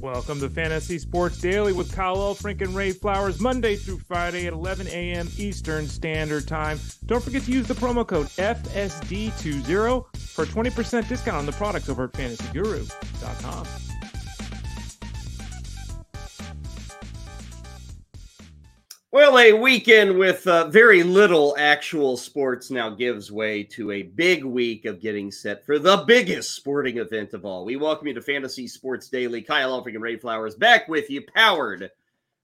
Welcome to Fantasy Sports Daily with Kyle Elfrink and Ray Flowers, Monday through Friday at 11 a.m. Eastern Standard Time. Don't forget to use the promo code FSD20 for a 20% discount on the products over at fantasyguru.com. A weekend with uh, very little actual sports now gives way to a big week of getting set for the biggest sporting event of all. We welcome you to Fantasy Sports Daily. Kyle Elfrink and Ray Flowers back with you, powered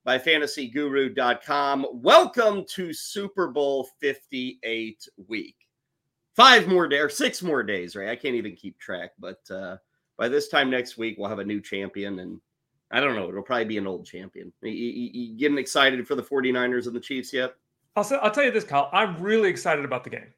by fantasyguru.com. Welcome to Super Bowl 58 week. Five more days, or six more days, right? I can't even keep track, but uh, by this time next week, we'll have a new champion and I don't know. It'll probably be an old champion. You, you, you getting excited for the 49ers and the Chiefs yet? I'll, say, I'll tell you this, Kyle. I'm really excited about the game.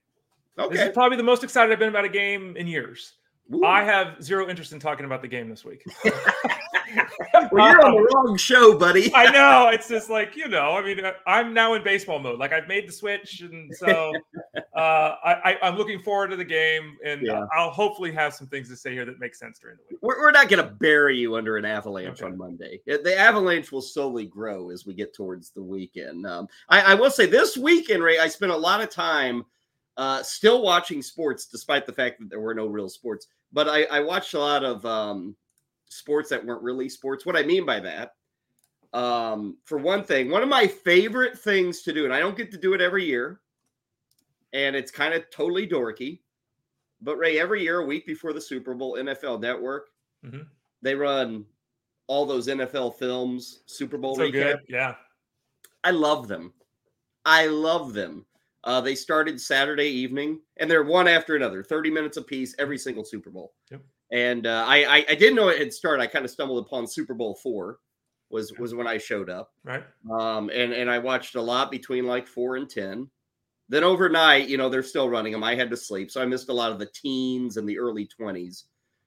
Okay. This is probably the most excited I've been about a game in years. Ooh. I have zero interest in talking about the game this week. well, you're on the wrong show, buddy. I know. It's just like you know. I mean, uh, I'm now in baseball mode. Like I've made the switch, and so uh, I, am looking forward to the game, and yeah. I'll hopefully have some things to say here that make sense during the week. We're, we're not going to bury you under an avalanche okay. on Monday. The avalanche will slowly grow as we get towards the weekend. Um, I, I will say this weekend, Ray, I spent a lot of time uh, still watching sports, despite the fact that there were no real sports. But I, I watched a lot of um, sports that weren't really sports. What I mean by that, um, for one thing, one of my favorite things to do, and I don't get to do it every year, and it's kind of totally dorky. But Ray, every year, a week before the Super Bowl, NFL Network, mm-hmm. they run all those NFL films, Super Bowl so recap. Good. Yeah, I love them. I love them. Uh, they started Saturday evening, and they're one after another, thirty minutes apiece, every single Super Bowl. Yep. And uh, I, I, I didn't know it had started. I kind of stumbled upon Super Bowl four was was when I showed up. Right. Um, and and I watched a lot between like four and ten. Then overnight, you know, they're still running them. I had to sleep, so I missed a lot of the teens and the early twenties.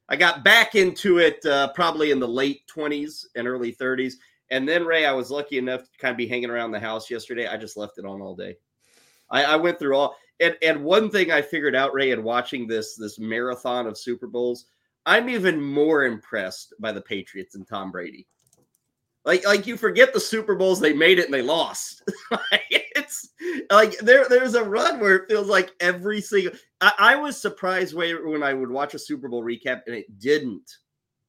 I got back into it uh, probably in the late twenties and early thirties. And then Ray, I was lucky enough to kind of be hanging around the house yesterday. I just left it on all day. I, I went through all and and one thing I figured out, Ray, in watching this this marathon of Super Bowls I'm even more impressed by the Patriots and Tom Brady. Like, like you forget the Super Bowls, they made it and they lost. it's like there, there's a run where it feels like every single. I, I was surprised when I would watch a Super Bowl recap and it didn't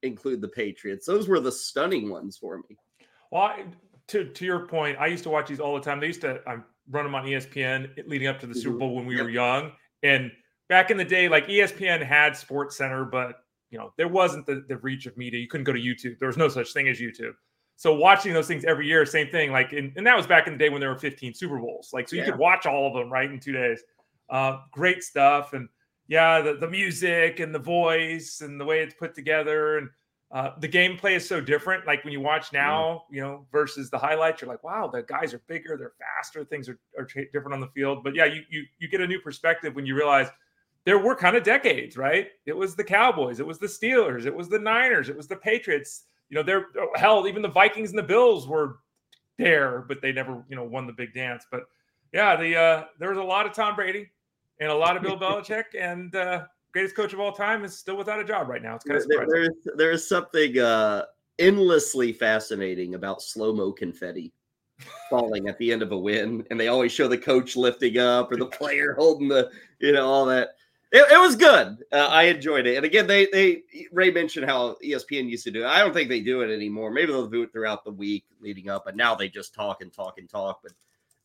include the Patriots. Those were the stunning ones for me. Well, I, to to your point, I used to watch these all the time. They used to I run them on ESPN leading up to the Super mm-hmm. Bowl when we yep. were young. And back in the day, like ESPN had Sports Center, but you know, there wasn't the, the reach of media. You couldn't go to YouTube. There was no such thing as YouTube. So watching those things every year, same thing. Like, in, and that was back in the day when there were 15 Super Bowls. Like, so you yeah. could watch all of them right in two days. Uh, great stuff, and yeah, the, the music and the voice and the way it's put together, and uh, the gameplay is so different. Like when you watch now, yeah. you know, versus the highlights, you're like, wow, the guys are bigger, they're faster, things are, are different on the field. But yeah, you you you get a new perspective when you realize there were kind of decades, right? It was the Cowboys, it was the Steelers, it was the Niners, it was the Patriots. You know, they're oh, hell, even the Vikings and the Bills were there, but they never, you know, won the big dance. But yeah, the uh there was a lot of Tom Brady and a lot of Bill Belichick, and uh greatest coach of all time is still without a job right now. It's kind of surprising. There's there's something uh endlessly fascinating about slow-mo confetti falling at the end of a win and they always show the coach lifting up or the player holding the you know all that it, it was good. Uh, I enjoyed it. And again, they they Ray mentioned how ESPN used to do it. I don't think they do it anymore. Maybe they'll do it throughout the week leading up, but now they just talk and talk and talk. But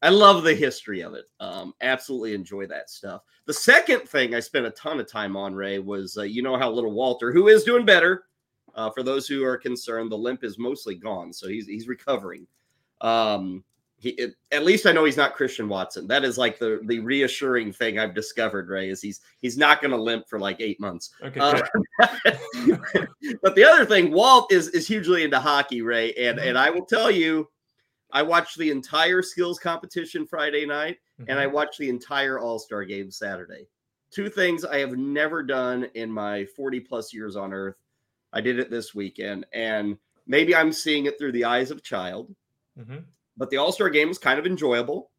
I love the history of it. Um, absolutely enjoy that stuff. The second thing I spent a ton of time on, Ray, was uh, you know how little Walter, who is doing better. Uh, for those who are concerned, the limp is mostly gone, so he's he's recovering. Um, he, at least I know he's not Christian Watson. That is like the the reassuring thing I've discovered. Ray is he's he's not going to limp for like eight months. Okay. Uh, but the other thing, Walt is is hugely into hockey, Ray, and mm-hmm. and I will tell you, I watched the entire skills competition Friday night, mm-hmm. and I mm-hmm. watched the entire All Star game Saturday. Two things I have never done in my forty plus years on Earth. I did it this weekend, and maybe I'm seeing it through the eyes of a child. Mm-hmm but the All Star game was kind of enjoyable.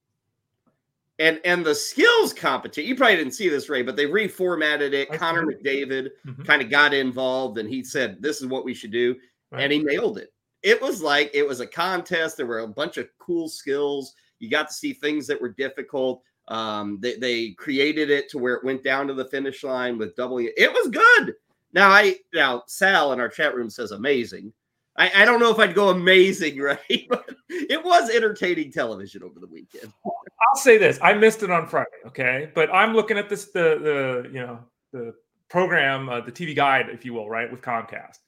And and the skills competition, you probably didn't see this, Ray, but they reformatted it. Connor McDavid mm-hmm. kind of got involved and he said, This is what we should do. right. and he nailed it. It was like it was a contest. There were a bunch of cool skills. You got to see things that were difficult. Um, they, they created it to where it went down to the finish line with doubling it. It was good. Now I now Sal in our chat room says amazing. I, I don't know if I'd go amazing, right? But it was entertaining television over the weekend. I'll say this: I missed it on Friday, okay, but I'm looking at this the the you know the program, uh, the TV guide, if you will, right, with Comcast,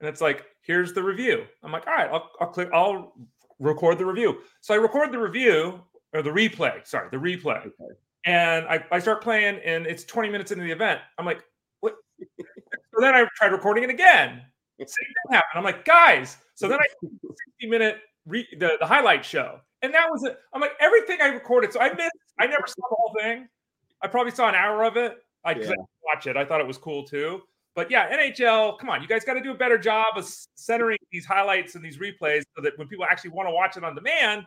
and it's like here's the review. I'm like, all right, I'll I'll click, I'll record the review. So I record the review or the replay. Sorry, the replay, okay. and I I start playing, and it's 20 minutes into the event. I'm like, what? so then I tried recording it again. Same thing happened. I'm like, guys. So then I 60 minute re- the, the highlight show. And that was it. I'm like, everything I recorded. So I missed, I never saw the whole thing. I probably saw an hour of it. I yeah. watch it. I thought it was cool too. But yeah, NHL, come on, you guys got to do a better job of centering these highlights and these replays so that when people actually want to watch it on demand,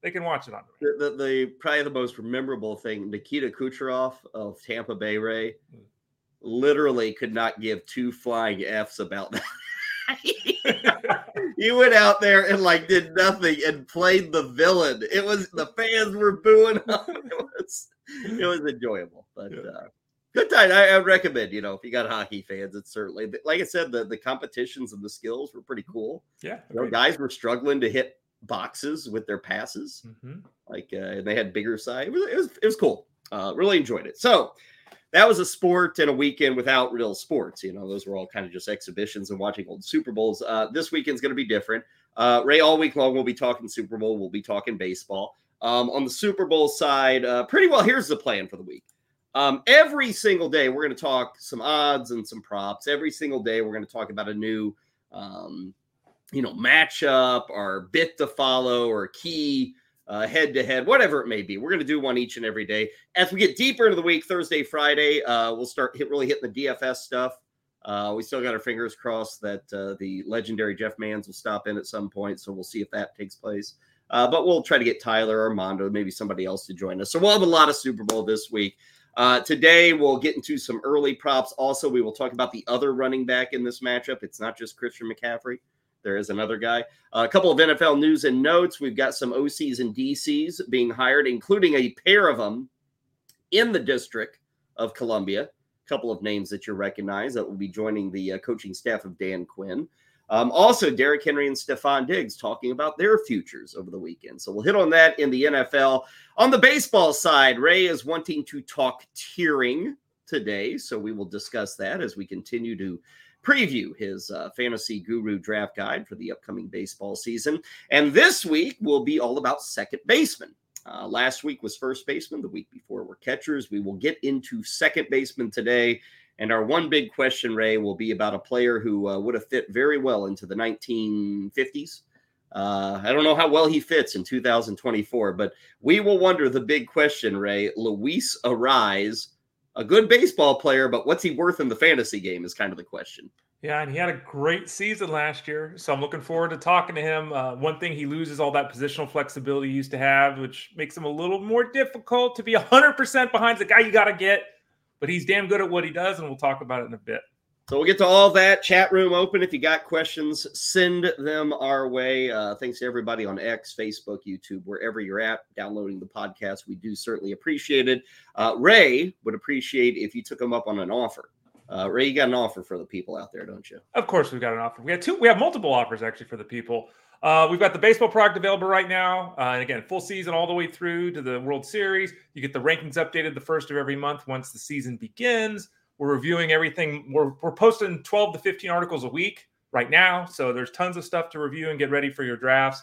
they can watch it on demand. The, the, the probably the most memorable thing, Nikita Kucherov of Tampa Bay Ray, hmm. literally could not give two flying F's about that. he went out there and like did nothing and played the villain. It was the fans were booing him. It was it was enjoyable, but uh, good time. I, I recommend. You know, if you got hockey fans, it's certainly like I said. The the competitions and the skills were pretty cool. Yeah, you know, guys were struggling to hit boxes with their passes, mm-hmm. like uh, and they had bigger size. It was it was, it was cool. Uh, really enjoyed it. So that was a sport and a weekend without real sports. You know, those were all kind of just exhibitions and watching old Super Bowls. Uh, this weekend's going to be different. Uh, Ray, all week long, we'll be talking Super Bowl. We'll be talking baseball. Um, on the Super Bowl side, uh, pretty well, here's the plan for the week. Um, every single day, we're going to talk some odds and some props. Every single day, we're going to talk about a new, um, you know, matchup or bit to follow or key head to head, whatever it may be. We're going to do one each and every day. As we get deeper into the week, Thursday, Friday, uh, we'll start hit, really hitting the DFS stuff. Uh, we still got our fingers crossed that uh, the legendary Jeff Mans will stop in at some point. So we'll see if that takes place. Uh, but we'll try to get Tyler, Armando, maybe somebody else to join us. So we'll have a lot of Super Bowl this week. Uh, today, we'll get into some early props. Also, we will talk about the other running back in this matchup. It's not just Christian McCaffrey. There is another guy. Uh, a couple of NFL news and notes. We've got some OCs and DCs being hired, including a pair of them in the District of Columbia. A couple of names that you recognize that will be joining the uh, coaching staff of Dan Quinn. Um, also, Derrick Henry and Stefon Diggs talking about their futures over the weekend. So we'll hit on that in the NFL. On the baseball side, Ray is wanting to talk tiering today. So we will discuss that as we continue to preview his uh, fantasy guru draft guide for the upcoming baseball season. And this week will be all about second baseman. Uh, last week was first baseman. The week before were catchers. We will get into second baseman today. And our one big question, Ray, will be about a player who uh, would have fit very well into the 1950s. Uh, I don't know how well he fits in 2024, but we will wonder the big question, Ray. Luis Arraez a good baseball player, but what's he worth in the fantasy game is kind of the question. Yeah, and he had a great season last year, so I'm looking forward to talking to him. Uh, one thing he loses all that positional flexibility he used to have, which makes him a little more difficult to be 100% behind the guy you got to get. But he's damn good at what he does, and we'll talk about it in a bit. So we'll get to all that. Chat room open. If you got questions, send them our way. Uh, thanks to everybody on X, Facebook, YouTube, wherever you're at, downloading the podcast. We do certainly appreciate it. Uh, Ray would appreciate if you took him up on an offer. Uh, Ray, you got an offer for the people out there, don't you? Of course, we've got an offer. We have two. We have multiple offers actually for the people. Uh, we've got the baseball product available right now, uh, and again, full season all the way through to the World Series. You get the rankings updated the first of every month once the season begins. We're reviewing everything. We're, we're posting 12 to 15 articles a week right now. So there's tons of stuff to review and get ready for your drafts.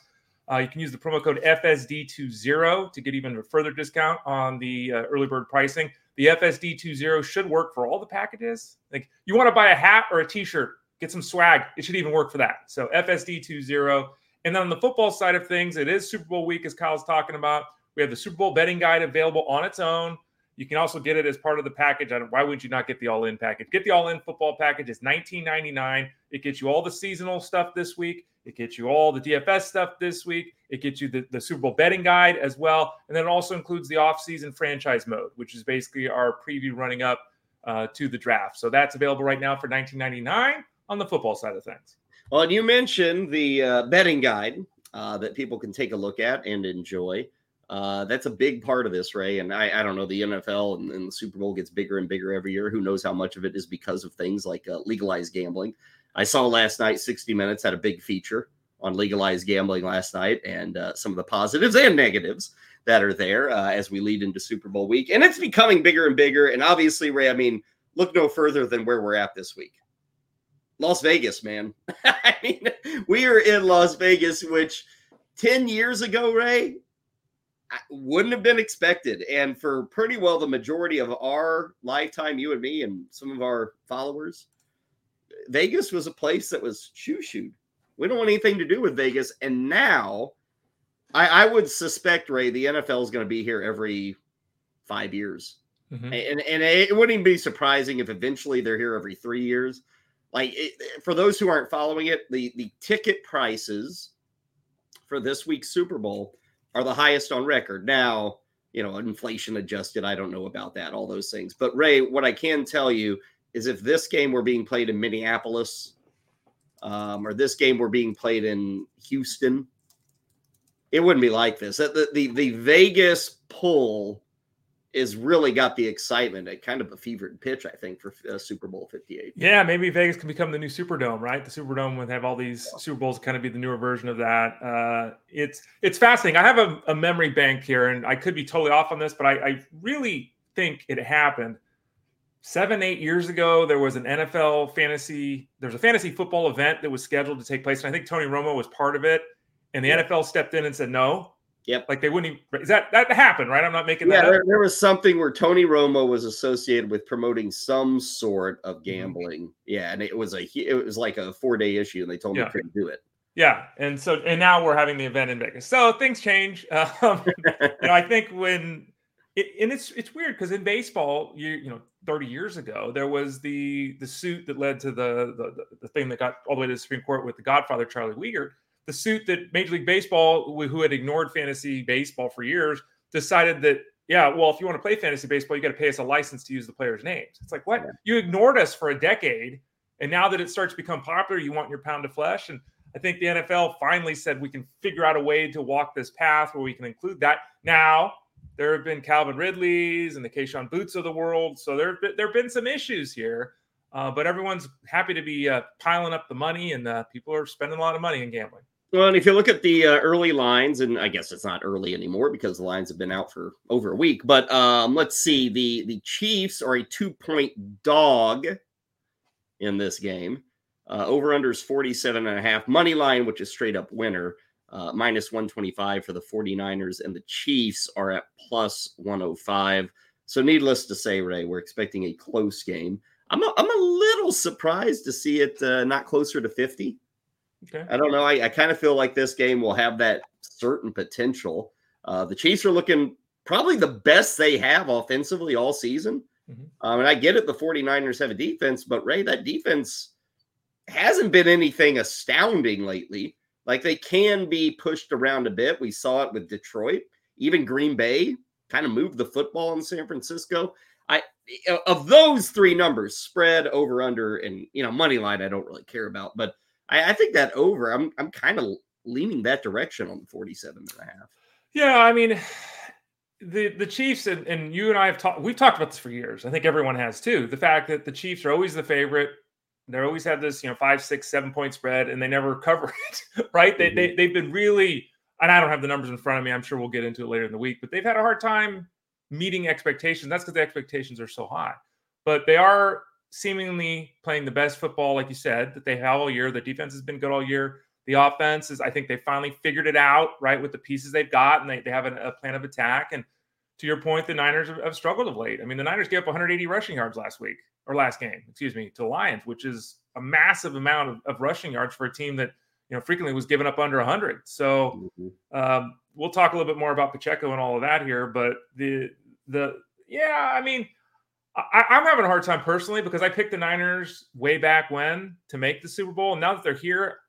Uh, you can use the promo code FSD20 to get even a further discount on the uh, early bird pricing. The FSD20 should work for all the packages. Like you want to buy a hat or a t-shirt, get some swag. It should even work for that. So FSD20. And then on the football side of things, it is Super Bowl week, as Kyle's talking about. We have the Super Bowl betting guide available on its own. You can also get it as part of the package. why would you not get the all-in package? Get the all-in football package. It's $19.99. It gets you all the seasonal stuff this week. It gets you all the DFS stuff this week. It gets you the, the Super Bowl betting guide as well. And then it also includes the off-season franchise mode, which is basically our preview running up uh, to the draft. So that's available right now for $19.99 on the football side of things. Well, and you mentioned the uh, betting guide uh, that people can take a look at and enjoy. Uh, that's a big part of this, Ray. And I, I don't know, the NFL and, and, the Super Bowl gets bigger and bigger every year. Who knows how much of it is because of things like uh, legalized gambling? I saw last night 60 Minutes had a big feature on legalized gambling last night and uh, some of the positives and negatives that are there uh, as we lead into Super Bowl week. And it's becoming bigger and bigger. And obviously, Ray, I mean, look no further than where we're at this week. Las Vegas, man. I mean, we are in Las Vegas, which 10 years ago, Ray, wouldn't have been expected. And for pretty well the majority of our lifetime, you and me and some of our followers, Vegas was a place that was shoo shooed. We don't want anything to do with Vegas. And now I, I would suspect, Ray, the NFL is going to be here every five years. Mm-hmm. And, and it wouldn't even be surprising if eventually they're here every three years. Like it, for those who aren't following it, the, the ticket prices for this week's Super Bowl are the highest on record. Now, you know, inflation adjusted, I don't know about that, all those things. But Ray, what I can tell you is if this game were being played in Minneapolis um, or this game were being played in Houston, it wouldn't be like this. The, the, the Vegas pull is really got the excitement at kind of a fevered pitch, I think, for uh, Super Bowl 58. Yeah, maybe Vegas can become the new Superdome, right? The Superdome would have all these yeah. Super Bowls kind of be the newer version of that. Uh, it's it's fascinating. I have a, a, memory bank here, and I could be totally off on this, but I, I really think it happened seven, eight years ago. There was an NFL fantasy, there's a fantasy football event that was scheduled to take place, and I think Tony Romo was part of it. And the yeah. NFL stepped in and said, no, Yep. Like they wouldn't even, is that that happened, right? I'm not making yeah, that there, there, was something where Tony Romo was associated with promoting some sort of mm-hmm. gambling. Yeah, and it was a it was like a four day issue, and they told yeah. me couldn't do it. Yeah, and so and now we're having the event in Vegas, so things change. Um, you know, I think when it, and it's it's weird because in baseball, you you know, 30 years ago, there was the the suit that led to the the the thing that got all the way to the Supreme Court with the Godfather Charlie Weegar the suit that Major League Baseball, who had ignored fantasy baseball for years, decided that yeah, well, if you want to play fantasy baseball, you got to pay us a license to use the players' names. It's like what you ignored us for a decade, and now that it starts to become popular, you want your pound of flesh. And I think the NFL finally said we can figure out a way to walk this path where we can include that. Now there have been Calvin Ridley's and the Kayshon Bouttes of the world, so there there have been some issues here. Uh, but everyone's happy to be uh, piling up the money, and uh, people are spending a lot of money in gambling. Well, and if you look at the uh, early lines, and I guess it's not early anymore because the lines have been out for over a week. But um, let's see the the Chiefs are a two point dog in this game. Uh, over under is 47 and a half. Money line, which is straight up winner, uh, minus 125 for the 49ers, and the Chiefs are at plus 105. So, needless to say, Ray, we're expecting a close game. I'm a, I'm a little surprised to see it uh, not closer to 50. Okay. I don't know. I, I kind of feel like this game will have that certain potential. Uh, the Chiefs are looking probably the best they have offensively all season. Mm-hmm. Um, and I get it, the 49ers have a defense, but Ray, that defense hasn't been anything astounding lately. Like they can be pushed around a bit. We saw it with Detroit, even Green Bay kind of moved the football in San Francisco. I of those three numbers, spread over under and you know money line, I don't really care about, but I, I think that over, I'm I'm kind of leaning that direction on the 47 and a half. Yeah, I mean, the the Chiefs and, and you and I have talked we've talked about this for years. I think everyone has too. The fact that the Chiefs are always the favorite. They always have this, you know, five, six, seven point spread, and they never cover it. Right? Mm-hmm. They, they they've been really, and I don't have the numbers in front of me. I'm sure we'll get into it later in the week, but they've had a hard time meeting expectations. That's because the expectations are so high. But they are seemingly playing the best football, like you said, that they have all year. The defense has been good all year. The offense is, I think they finally figured it out, right, with the pieces they've got, and they, they have a, a plan of attack. And to your point, the Niners have, have, struggled of late. I mean, the Niners gave up 180 rushing yards last week or last game, excuse me, to the Lions, which is a massive amount of, of rushing yards for a team that you know frequently was given up under 100. So mm-hmm. um, we'll talk a little bit more about Pacheco and all of that here, but the the yeah, I mean I, am having a hard time personally because I picked the Niners way back when to make the Super Bowl. And now that they're here,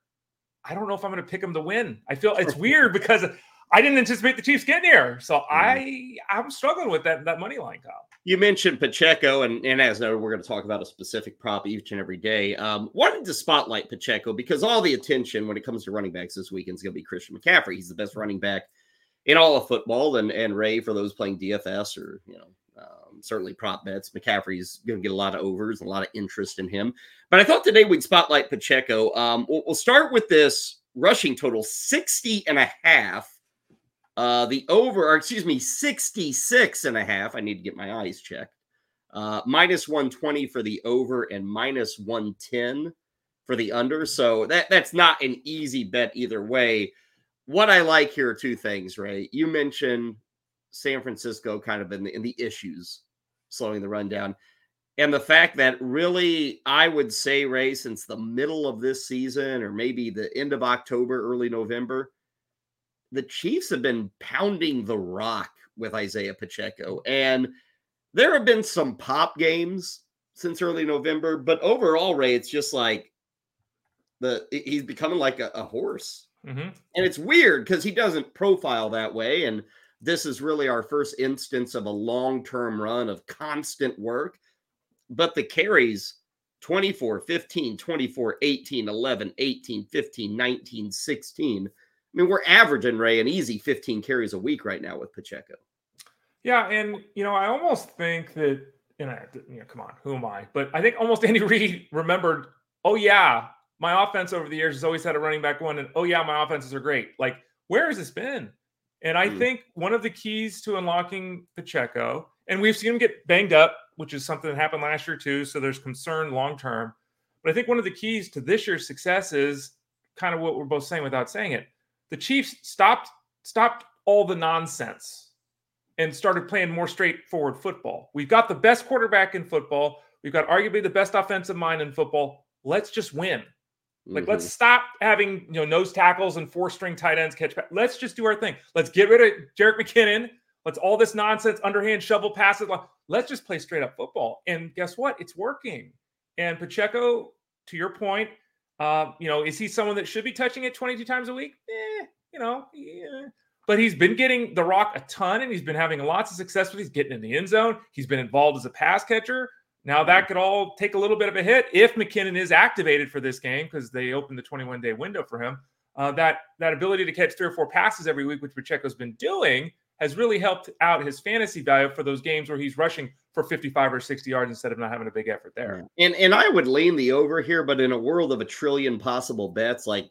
I don't know if I'm going to pick them to win. I feel it's weird because I didn't anticipate the Chiefs getting here, so mm-hmm. I I'm struggling with that that money line, Kyle. You mentioned Pacheco, and, and as noted, we're going to talk about a specific prop each and every day. Um, wanted to spotlight Pacheco because all the attention when it comes to running backs this weekend is going to be Christian McCaffrey. He's the best running back in all of football, and and Ray for those playing DFS or you know um, certainly prop bets. McCaffrey's going to get a lot of overs, a lot of interest in him. But I thought today we'd spotlight Pacheco. Um, we'll, we'll start with this rushing total 60 and a half. Uh, the over, or excuse me, 66 and a half. I need to get my eyes checked. Uh, minus 120 for the over and minus 110 for the under. So that that's not an easy bet either way. What I like here are two things, Ray. You mentioned San Francisco kind of in the in the issues slowing the run down. And the fact that really, I would say, Ray, since the middle of this season or maybe the end of October, early November, the Chiefs have been pounding the rock with Isaiah Pacheco. And there have been some pop games since early November, but overall, Ray, it's just like the he's becoming like a, a horse. Mm-hmm. And it's weird because he doesn't profile that way. And this is really our first instance of a long term run of constant work. But the carries 24, 15, 24, 18, 11, 18, 15, 19, 16. I mean, we're averaging Ray an easy 15 carries a week right now with Pacheco. Yeah. And, you know, I almost think that, you know, you know come on, who am I? But I think almost Andy Reid remembered, oh, yeah, my offense over the years has always had a running back one. And oh, yeah, my offenses are great. Like, where has this been? And I mm. think one of the keys to unlocking Pacheco, and we've seen him get banged up, which is something that happened last year too. So there's concern long term. But I think one of the keys to this year's success is kind of what we're both saying without saying it. The Chiefs stopped stopped all the nonsense and started playing more straightforward football. We've got the best quarterback in football. We've got arguably the best offensive mind in football. Let's just win. Like, mm-hmm. let's stop having you know nose tackles and four string tight ends catch. Let's just do our thing. Let's get rid of Jerick McKinnon. Let's all this nonsense, underhand shovel passes. Let's just play straight up football. And guess what? It's working. And Pacheco, to your point, uh, you know, is he someone that should be touching it 22 times a week? Eh, you know, yeah. But he's been getting the rock a ton and he's been having lots of success with. He's getting in the end zone. He's been involved as a pass catcher. Now that could all take a little bit of a hit if McKinnon is activated for this game because they opened the 21 day window for him. Uh, that that ability to catch three or four passes every week, which Pacheco's been doing, has really helped out his fantasy value for those games where he's rushing for 55 or 60 yards instead of not having a big effort there. And and I would lean the over here, but in a world of a trillion possible bets, like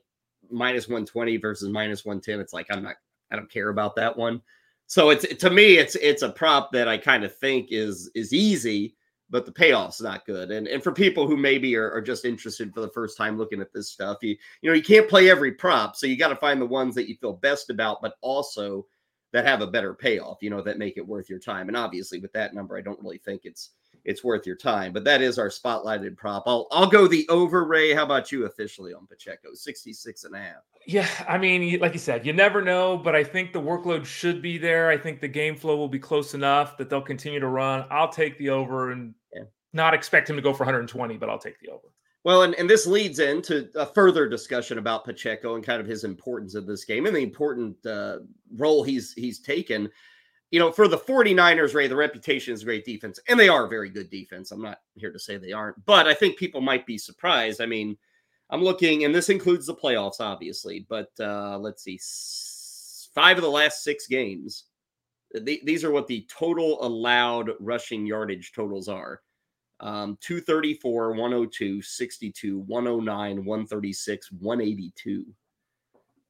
minus 120 versus minus 110, it's like I'm not I don't care about that one. So it's to me, it's it's a prop that I kind of think is is easy but the payoff's not good. And and for people who maybe are, are just interested for the first time looking at this stuff, you you know you can't play every prop, so you got to find the ones that you feel best about, but also that have a better payoff. You know that make it worth your time. And obviously, with that number, I don't really think it's it's worth your time. But that is our spotlighted prop. I'll I'll go the over. Ray, how about you officially on Pacheco? 66 and a half. Yeah, I mean, like you said, you never know, but I think the workload should be there. I think the game flow will be close enough that they'll continue to run. I'll take the over and. Not expect him to go for 120, but I'll take the over. Well, and, and this leads into a further discussion about Pacheco and kind of his importance of this game and the important uh, role he's he's taken you know, for the 49ers, Ray, the reputation is great defense, and they are a very good defense. I'm not here to say they aren't, but I think people might be surprised. I mean, I'm looking, and this includes the playoffs, obviously, but uh, let's see, five of the last six games. The, these are what the total allowed rushing yardage totals are um, 234, 102, 62, 109, 136, 182.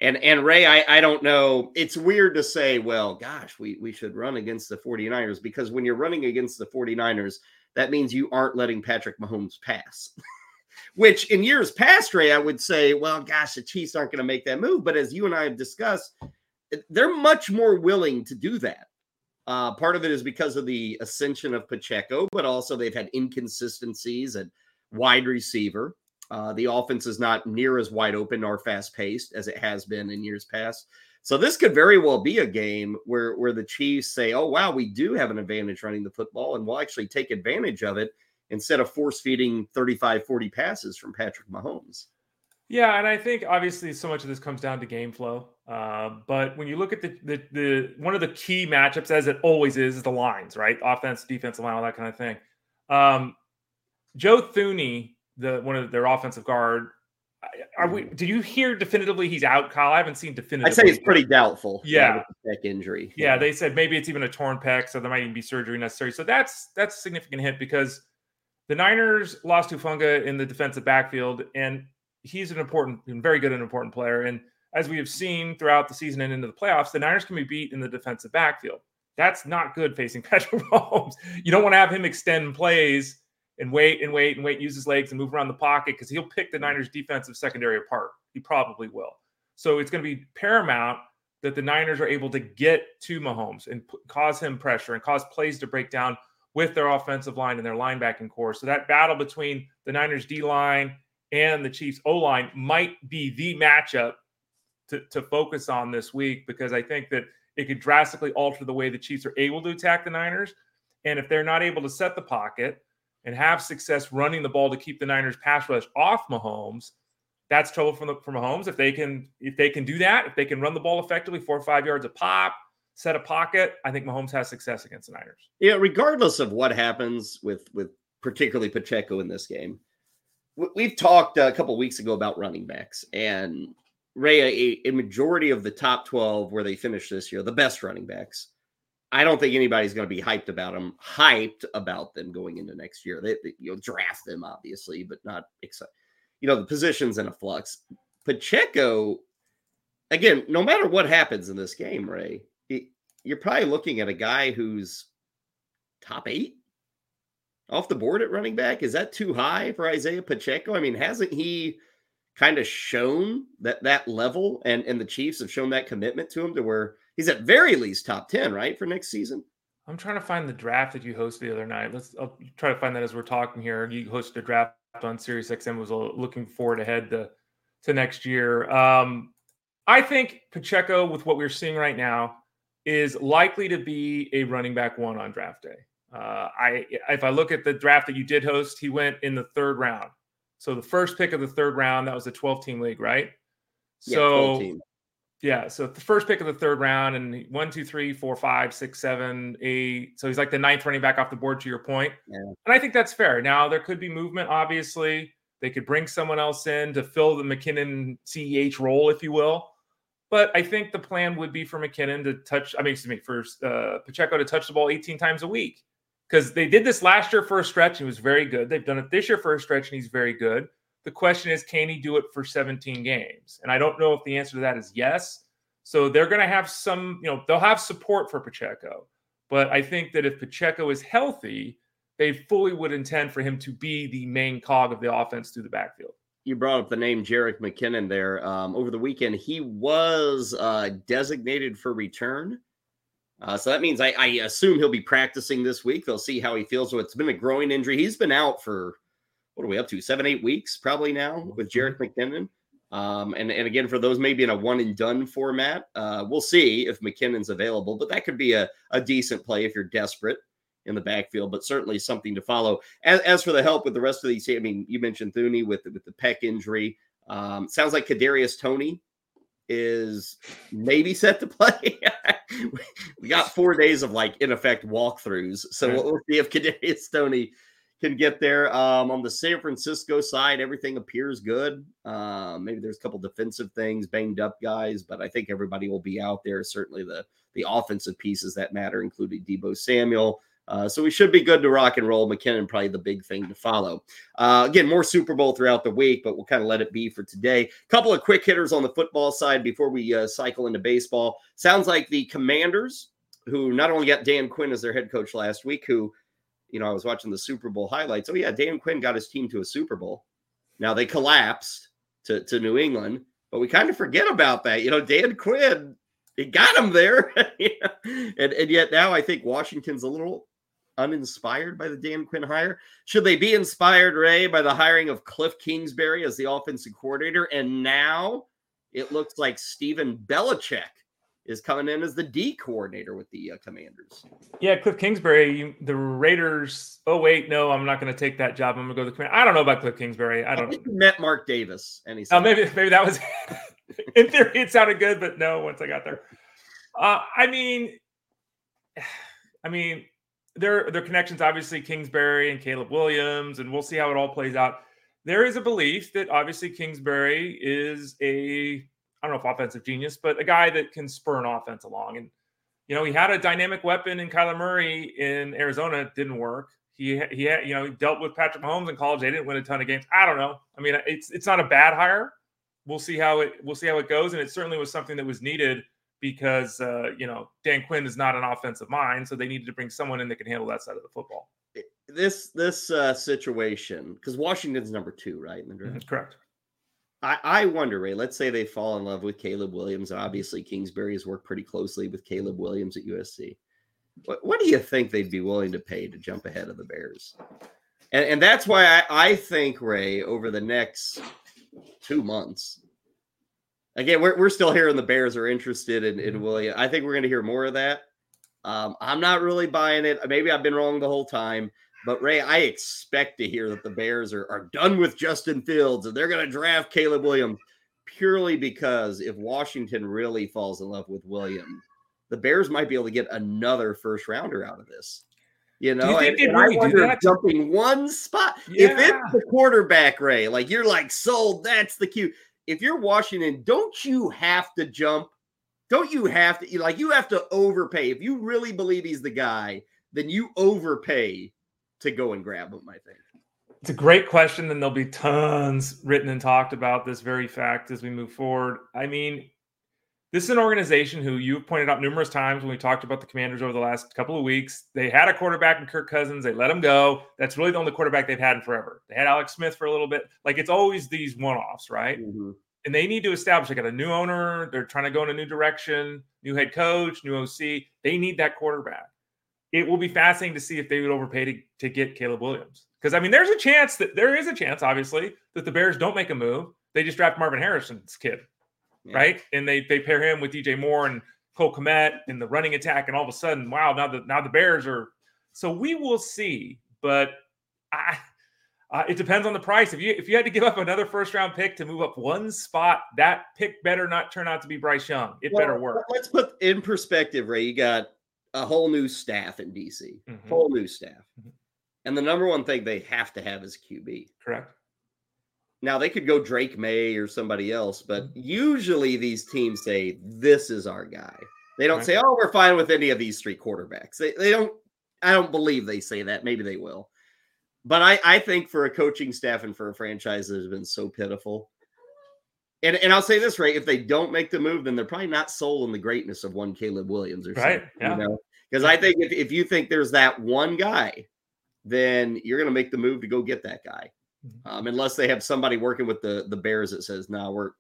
And and Ray, I, I don't know. It's weird to say, well, gosh, we, we should run against the 49ers because when you're running against the 49ers, that means you aren't letting Patrick Mahomes pass. Which in years past, Ray, I would say, well, gosh, the Chiefs aren't going to make that move. But as you and I have discussed, they're much more willing to do that. Uh, part of it is because of the ascension of Pacheco, but also they've had inconsistencies at wide receiver. Uh, the offense is not near as wide open or fast paced as it has been in years past. So this could very well be a game where where the Chiefs say, "Oh wow, we do have an advantage running the football and we'll actually take advantage of it instead of force feeding 35 40 passes from Patrick Mahomes." Yeah, and I think obviously so much of this comes down to game flow. Uh, but when you look at the, the the one of the key matchups, as it always is, is the lines, right? Offense, defensive line, all that kind of thing. Um, Joe Thuney, the one of their offensive guard, are we? Do you hear definitively he's out, Kyle? I haven't seen definitively. I'd say it's pretty doubtful. Yeah, neck injury. Yeah, they said maybe it's even a torn pec, so there might even be surgery necessary. So that's that's a significant hit because the Niners lost Hufanga in the defensive backfield, and he's an important and very good and important player. And as we have seen throughout the season and into the playoffs, the Niners can be beat in the defensive backfield. That's not good facing Patrick Mahomes. You don't want to have him extend plays and wait and wait and wait, use his legs and move around the pocket because he'll pick the mm-hmm. Niners defensive secondary apart. He probably will. So it's going to be paramount that the Niners are able to get to Mahomes and p- cause him pressure and cause plays to break down with their offensive line and their linebacking core. So that battle between the Niners D line and the Chiefs O line might be the matchup to, to focus on this week because I think that it could drastically alter the way the Chiefs are able to attack the Niners. And if they're not able to set the pocket, and have success running the ball to keep the Niners pass rush off Mahomes, that's trouble from the from Mahomes. If they can if they can do that, if they can run the ball effectively, four or five yards a pop, set a pocket, I think Mahomes has success against the Niners. Yeah, regardless of what happens with with particularly Pacheco in this game, we've talked a couple weeks ago about running backs and Ray, a, a majority of the top twelve where they finished this year, the best running backs I don't think anybody's going to be hyped about them. Hyped about them going into next year. They, they you'll draft them obviously, but not excited. You know the positions in a flux. Pacheco, again, no matter what happens in this game, Ray, you're probably looking at a guy who's top eight off the board at running back. Is that too high for Isaiah Pacheco? I mean, hasn't he kind of shown that that level, and and the Chiefs have shown that commitment to him to where he's at very least top 10, right, for next season. I'm trying to find the draft that you hosted the other night. Let's I'll try to find that as we're talking here. You hosted a draft on Sirius XM was looking forward ahead to to next year. Um, I think Pacheco, with what we're seeing right now, is likely to be a running back one on draft day. Uh, I if I look at the draft that you did host, he went in the third round. So the first pick of the third round, that was a 12 team league, right? Yeah, so yeah, so the first pick of the third round, and one, two, three, four, five, six, seven, eight. So he's like the ninth running back off the board. To your point, yeah. and I think that's fair. Now there could be movement. Obviously, they could bring someone else in to fill the McKinnon CEH role, if you will. But I think the plan would be for McKinnon to touch. I mean, excuse me, for uh, Pacheco to touch the ball 18 times a week because they did this last year for a stretch and he was very good. They've done it this year for a stretch and he's very good. The question is, can he do it for 17 games? And I don't know if the answer to that is yes. So they're going to have some, you know, they'll have support for Pacheco. But I think that if Pacheco is healthy, they fully would intend for him to be the main cog of the offense through the backfield. You brought up the name Jerick McKinnon there. Um, over the weekend, he was uh, designated for return. Uh, so that means I, I, assume he'll be practicing this week. They'll see how he feels. So it's been a growing injury. He's been out for what are we up to? Seven, eight weeks probably now with mm-hmm. McKinnon. Um, and, and again, for those maybe in a one and done format, uh, we'll see if McKinnon's available, but that could be a, a decent play if you're desperate in the backfield, but certainly something to follow. As, as for the help with the rest of these, I mean, you mentioned Thuney with, with the pec injury. Um, sounds like Kadarius Toney is maybe set to play. we got four days of like in effect walkthroughs, so we'll see if Kadarius Toney can get there. Um, on the San Francisco side, everything appears good. Uh, maybe there's a couple defensive things, banged up guys, but I think everybody will be out there. Certainly the the offensive pieces that matter, including Deebo Samuel. Uh, so we should be good to rock and roll. McKinnon probably the big thing to follow. Uh, again, more Super Bowl throughout the week, but we'll kind of let it be for today. A Couple of quick hitters on the football side before we uh, cycle into baseball. Sounds like the Commanders, who not only got Dan Quinn as their head coach last week, who you know, I was watching the Super Bowl highlights. Oh, yeah, Dan Quinn got his team to a Super Bowl. Now they collapsed to, to New England, but we kind of forget about that. You know, Dan Quinn, he got him there. and, and yet now I think Washington's a little uninspired by the Dan Quinn hire. Should they be inspired, Ray, by the hiring of Cliff Kingsbury as the offensive coordinator? And now it looks like Stephen Belichick is coming in as the D coordinator with the uh, Commanders. Yeah, Cliff Kingsbury, the Raiders. Oh wait, no, I'm not going to take that job. I'm going to go to the Commanders. I don't know about Cliff Kingsbury. I don't. I met Mark Davis, and he said, "Oh, maybe maybe that was." in theory, it sounded good, but no. Once I got there, uh, I mean, I mean, their their connections obviously Kingsbury and Caleb Williams, and we'll see how it all plays out. There is a belief that obviously Kingsbury is a I don't know if offensive genius, but a guy that can spur an offense along. And you know, he had a dynamic weapon in Kyler Murray in Arizona. It didn't work. He he had, you know, he dealt with Patrick Mahomes in college. They didn't win a ton of games. I don't know. I mean, it's it's not a bad hire. We'll see how it we'll see how it goes. And it certainly was something that was needed because uh, you know Dan Quinn is not an offensive mind, so they needed to bring someone in that can handle that side of the football. This this uh, situation because Washington's number two, right? In the draft. Mm-hmm, correct. I, I wonder, Ray. Let's say they fall in love with Caleb Williams. Obviously, Kingsbury has worked pretty closely with Caleb Williams at USC. What, what do you think they'd be willing to pay to jump ahead of the Bears? And, and that's why I, I think, Ray, over the next two months, again, we're, we're still hearing the Bears are interested in, in mm-hmm. William. I think we're going to hear more of that. Um, I'm not really buying it. Maybe I've been wrong the whole time. But Ray, I expect to hear that the Bears are, are done with Justin Fields and they're going to draft Caleb Williams purely because if Washington really falls in love with Williams, the Bears might be able to get another first rounder out of this. You know, you and, and really I wonder jumping one spot. Yeah. If it's the quarterback, Ray, like you're like sold, that's the cue. If you're Washington, don't you have to jump? Don't you have to like you have to overpay? If you really believe he's the guy, then you overpay to go and grab him. I think. It's a great question, and there'll be tons written and talked about this very fact as we move forward. I mean, this is an organization who you've pointed out numerous times when we talked about the commanders over the last couple of weeks. They had a quarterback in Kirk Cousins, they let him go. That's really the only quarterback they've had in forever. They had Alex Smith for a little bit. Like it's always these one offs, right? Mm-hmm. And they need to establish. They got a new owner. They're trying to go in a new direction, new head coach, new OC. They need that quarterback it will be fascinating to see if they would overpay to, to get Caleb Williams. Because I mean, there's a chance that there is a chance, obviously, that the Bears don't make a move. They just draft Marvin Harrison's kid, yeah. right? And they they pair him with DJ Moore and Cole Kmet in the running attack, and all of a sudden, wow, now the now the Bears are. So we will see, but I. Uh, it depends on the price. If you if you had to give up another first round pick to move up one spot, that pick better not turn out to be Bryce Young. It well, better work. Let's put in perspective, Ray. You got a whole new staff in DC, mm-hmm. whole new staff. Mm-hmm. And the number one thing they have to have is QB. Correct. Now they could go Drake Maye or somebody else, but mm-hmm. usually these teams say, This is our guy. They don't right. say, Oh, we're fine with any of these three quarterbacks. They, they don't, I don't believe they say that. Maybe they will. But I, I think for a coaching staff and for a franchise that has been so pitiful, and, and I'll say this, right? If they don't make the move, then they're probably not sold in the greatness of one Caleb Williams or right. something. Yeah. You know? Because I think if, if you think there's that one guy, then you're going to make the move to go get that guy. Mm-hmm. Um, unless they have somebody working with the the Bears that says, "No, nah, we're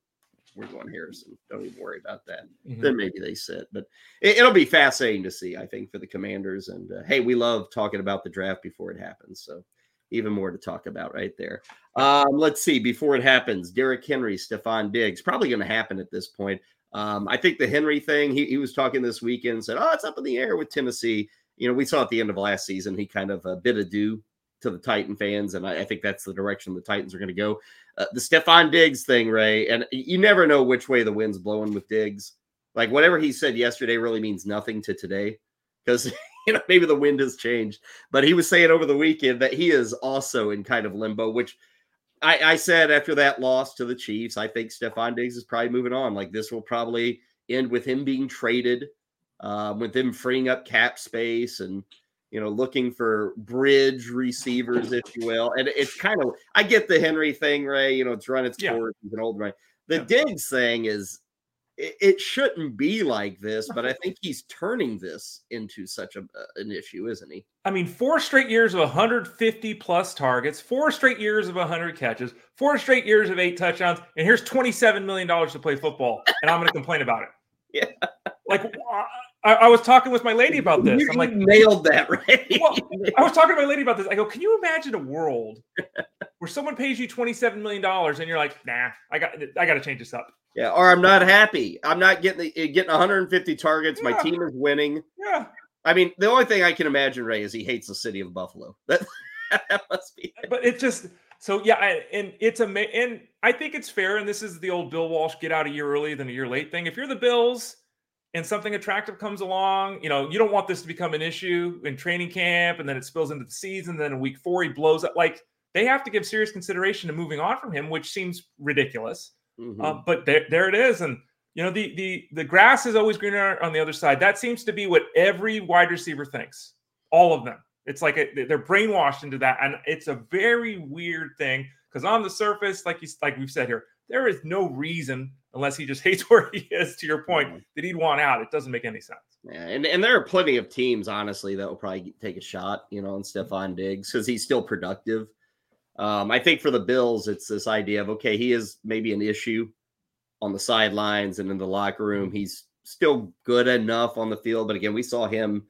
we're going Harrison. Don't even worry about that." Mm-hmm. Then maybe they sit. But it, will be fascinating to see. I think for the Commanders. And uh, hey, we love talking about the draft before it happens. So even more to talk about right there. Um, let's see. Before it happens, Derrick Henry, Stefon Diggs, probably going to happen at this point. Um, I think the Henry thing, he, he was talking this weekend, said, Oh, it's up in the air with Tennessee. You know, we saw at the end of last season, he kind of uh, bid adieu to the Titan fans. And I, I think that's the direction the Titans are going to go. Uh, the Stefon Diggs thing, Ray, and you never know which way the wind's blowing with Diggs. Like whatever he said yesterday really means nothing to today because you know maybe the wind has changed. But he was saying over the weekend that he is also in kind of limbo, which I, I said after that loss to the Chiefs, I think Stefon Diggs is probably moving on. Like this will probably end with him being traded, uh, with him freeing up cap space and you know looking for bridge receivers, if you will. And it's kind of I get the Henry thing, Ray. You know, it's run its yeah. course. He's an old right. The yeah. Diggs thing is it, shouldn't be like this, but I think he's turning this into such a, an issue, isn't he? I mean, four straight years of 150 plus targets, four straight years of 100 catches, four straight years of eight touchdowns, and here's 27 million dollars to play football, and I'm going to complain about it. Yeah, like I, I, was talking with my lady about this. You, I'm like, nailed that, right? well, I was talking to my lady about this. I go, can you imagine a world where someone pays you 27 million dollars and you're like, nah, I got, I got to change this up. Yeah, or I'm not happy. I'm not getting the, eh, getting 150 targets. Yeah. My team is winning. Yeah. I mean, the only thing I can imagine, Ray, is he hates the city of Buffalo. That, that must be. It. But it just so yeah, and it's a and I think it's fair. And this is the old Bill Walsh get out a year early than a year late thing. If you're the Bills and something attractive comes along, you know, you don't want this to become an issue in training camp, and then it spills into the season. Then in week four, he blows up. Like they have to give serious consideration to moving on from him, which seems ridiculous. Mm-hmm. Uh, but there, there it is, and you know the the the grass is always greener on the other side. That seems to be what every wide receiver thinks. All of them. It's like a, they're brainwashed into that, and it's a very weird thing because on the surface, like you like we've said here, there is no reason unless he just hates where he is. To your point, that he'd want out. It doesn't make any sense. Yeah, and, and there are plenty of teams, honestly, that will probably take a shot, you know, on Stefon Diggs because he's still productive. Um, I think for the Bills, it's this idea of okay, he is maybe an issue on the sidelines and in the locker room. He's still good enough on the field, but again, we saw him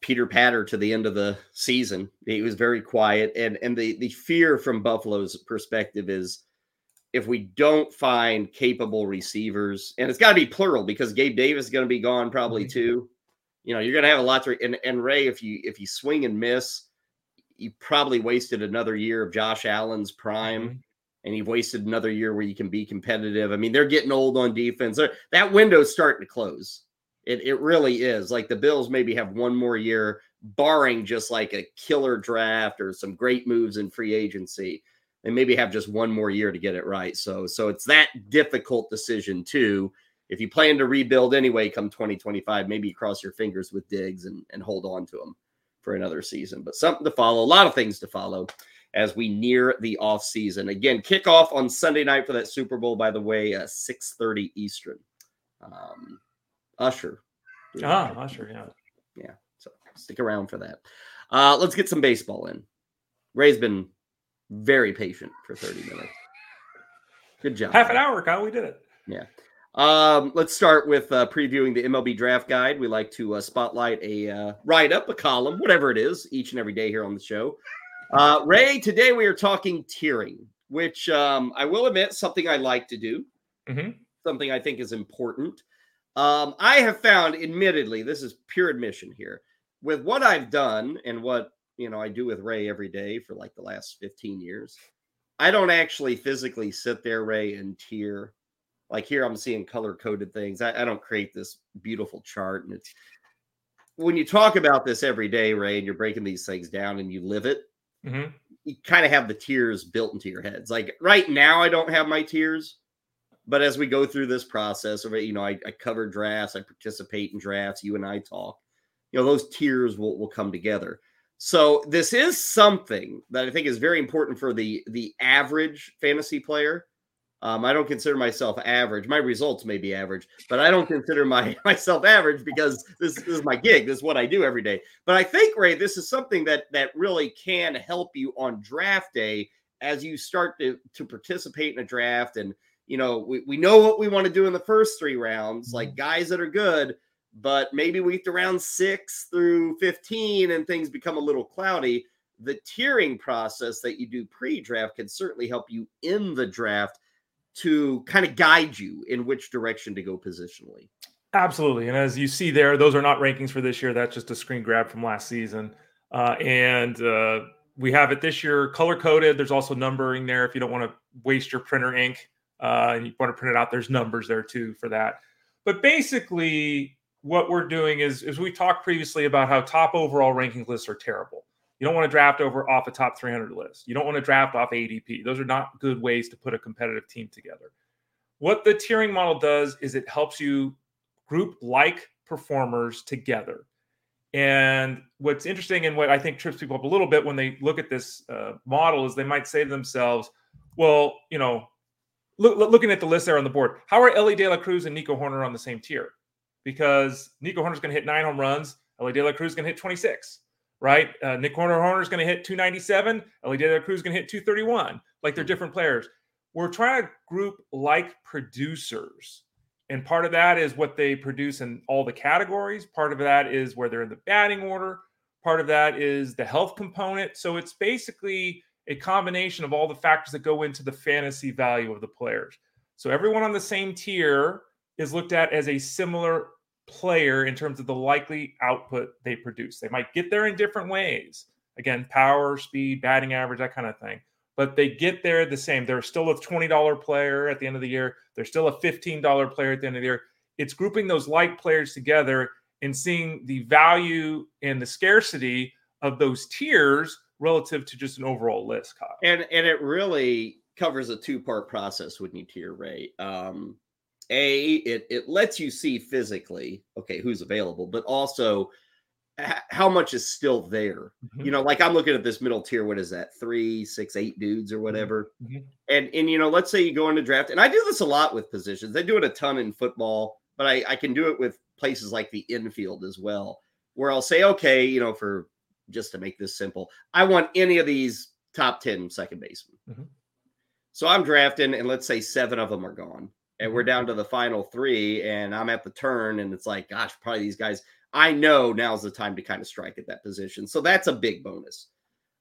Peter Patter to the end of the season. He was very quiet, and and the the fear from Buffalo's perspective is if we don't find capable receivers, and it's got to be plural because Gabe Davis is going to be gone probably mm-hmm. too. You know, you're going to have a lot to and and Ray, if you if you swing and miss, you probably wasted another year of Josh Allen's prime. Mm-hmm. And you've wasted another year where you can be competitive. I mean, they're getting old on defense. They're, that window's starting to close. It, it really is. Like the Bills maybe have one more year, barring just like a killer draft or some great moves in free agency. They maybe have just one more year to get it right. So so it's that difficult decision too. If you plan to rebuild anyway, come 2025, maybe you cross your fingers with Diggs and, and hold on to them for another season. But something to follow, a lot of things to follow as we near the off season. Again, kickoff on Sunday night for that Super Bowl, by the way, uh, 6:30 Eastern. Um, Usher. Ah, Usher, yeah. Yeah. So stick around for that. Uh, let's get some baseball in. Ray's been very patient for 30 minutes. Good job. Half an hour, Kyle. We did it. Yeah. Um, let's start with uh, previewing the MLB draft guide. We like to uh, spotlight a uh, write up, a column, whatever it is, each and every day here on the show. Uh, Ray, today we are talking tiering, which um, I will admit something I like to do, mm-hmm. something I think is important. Um, I have found, admittedly, this is pure admission here, with what I've done and what you know I do with Ray every day for like the last 15 years. I don't actually physically sit there, Ray, and tier. Like here, I'm seeing color coded things. I, I don't create this beautiful chart, and it's when you talk about this every day, Ray, and you're breaking these things down and you live it. Mm-hmm. You kind of have the tiers built into your heads. Like right now, I don't have my tiers. but as we go through this process of you know, I, I cover drafts, I participate in drafts, you and I talk, you know, those tiers will, will come together. So this is something that I think is very important for the the average fantasy player. Um, I don't consider myself average. My results may be average, but I don't consider my myself average because this, this is my gig. This is what I do every day. But I think, Ray, this is something that that really can help you on draft day as you start to to participate in a draft and you know, we, we know what we want to do in the first three rounds, like mm-hmm. guys that are good, but maybe we get to round six through 15 and things become a little cloudy. The tiering process that you do pre draft can certainly help you in the draft to kind of guide you in which direction to go positionally. Absolutely. And as you see there, those are not rankings for this year. That's just a screen grab from last season. Uh, and uh, we have it this year color coded. There's also numbering there if you don't want to waste your printer ink uh, and you want to print it out, there's numbers there too for that. But basically, what we're doing is, is we talked previously about how top overall ranking lists are terrible. You don't want to draft over off a top 300 list. You don't want to draft off ADP. Those are not good ways to put a competitive team together. What the tiering model does is it helps you group like performers together. And what's interesting and what I think trips people up a little bit when they look at this uh, model is they might say to themselves, well, you know, look, looking at the list there on the board, how are Elly De La Cruz and Nico Hoerner on the same tier? Because Nico Hoerner's going to hit nine home runs, Elly De La Cruz is going to hit 26, right? Uh, Nick Hoerner Hoerner's going to hit 297, Elly De La Cruz is going to hit 231. Like they're different players. We're trying to group like producers. And part of that is what they produce in all the categories. Part of that is where they're in the batting order. Part of that is the health component. So it's basically a combination of all the factors that go into the fantasy value of the players. So everyone on the same tier is looked at as a similar player in terms of the likely output they produce. They might get there in different ways. Again, power, speed, batting average, that kind of thing. But they get there the same. They're still a $20 player at the end of the year. They're still a $15 player at the end of the year. It's grouping those like players together and seeing the value and the scarcity of those tiers relative to just an overall list, Kyle. And and it really covers a two part process when you tier rate. Um, a it it lets you see physically okay who's available, but also h- how much is still there. Mhm. You know, like I'm looking at this middle tier. What is that? Three, six, eight dudes or whatever. Mhm. And and you know, let's say you go into draft, and I do this a lot with positions. I do it a ton in football, but I I can do it with places like the infield as well, where I'll say, okay, you know, for just to make this simple, I want any of these top 10 second basemen. Mhm. So I'm drafting, and let's say seven of them are gone, and we're down to the final three, and I'm at the turn, and it's like, gosh, probably these guys. I know now's the time to kind of strike at that position. So that's a big bonus.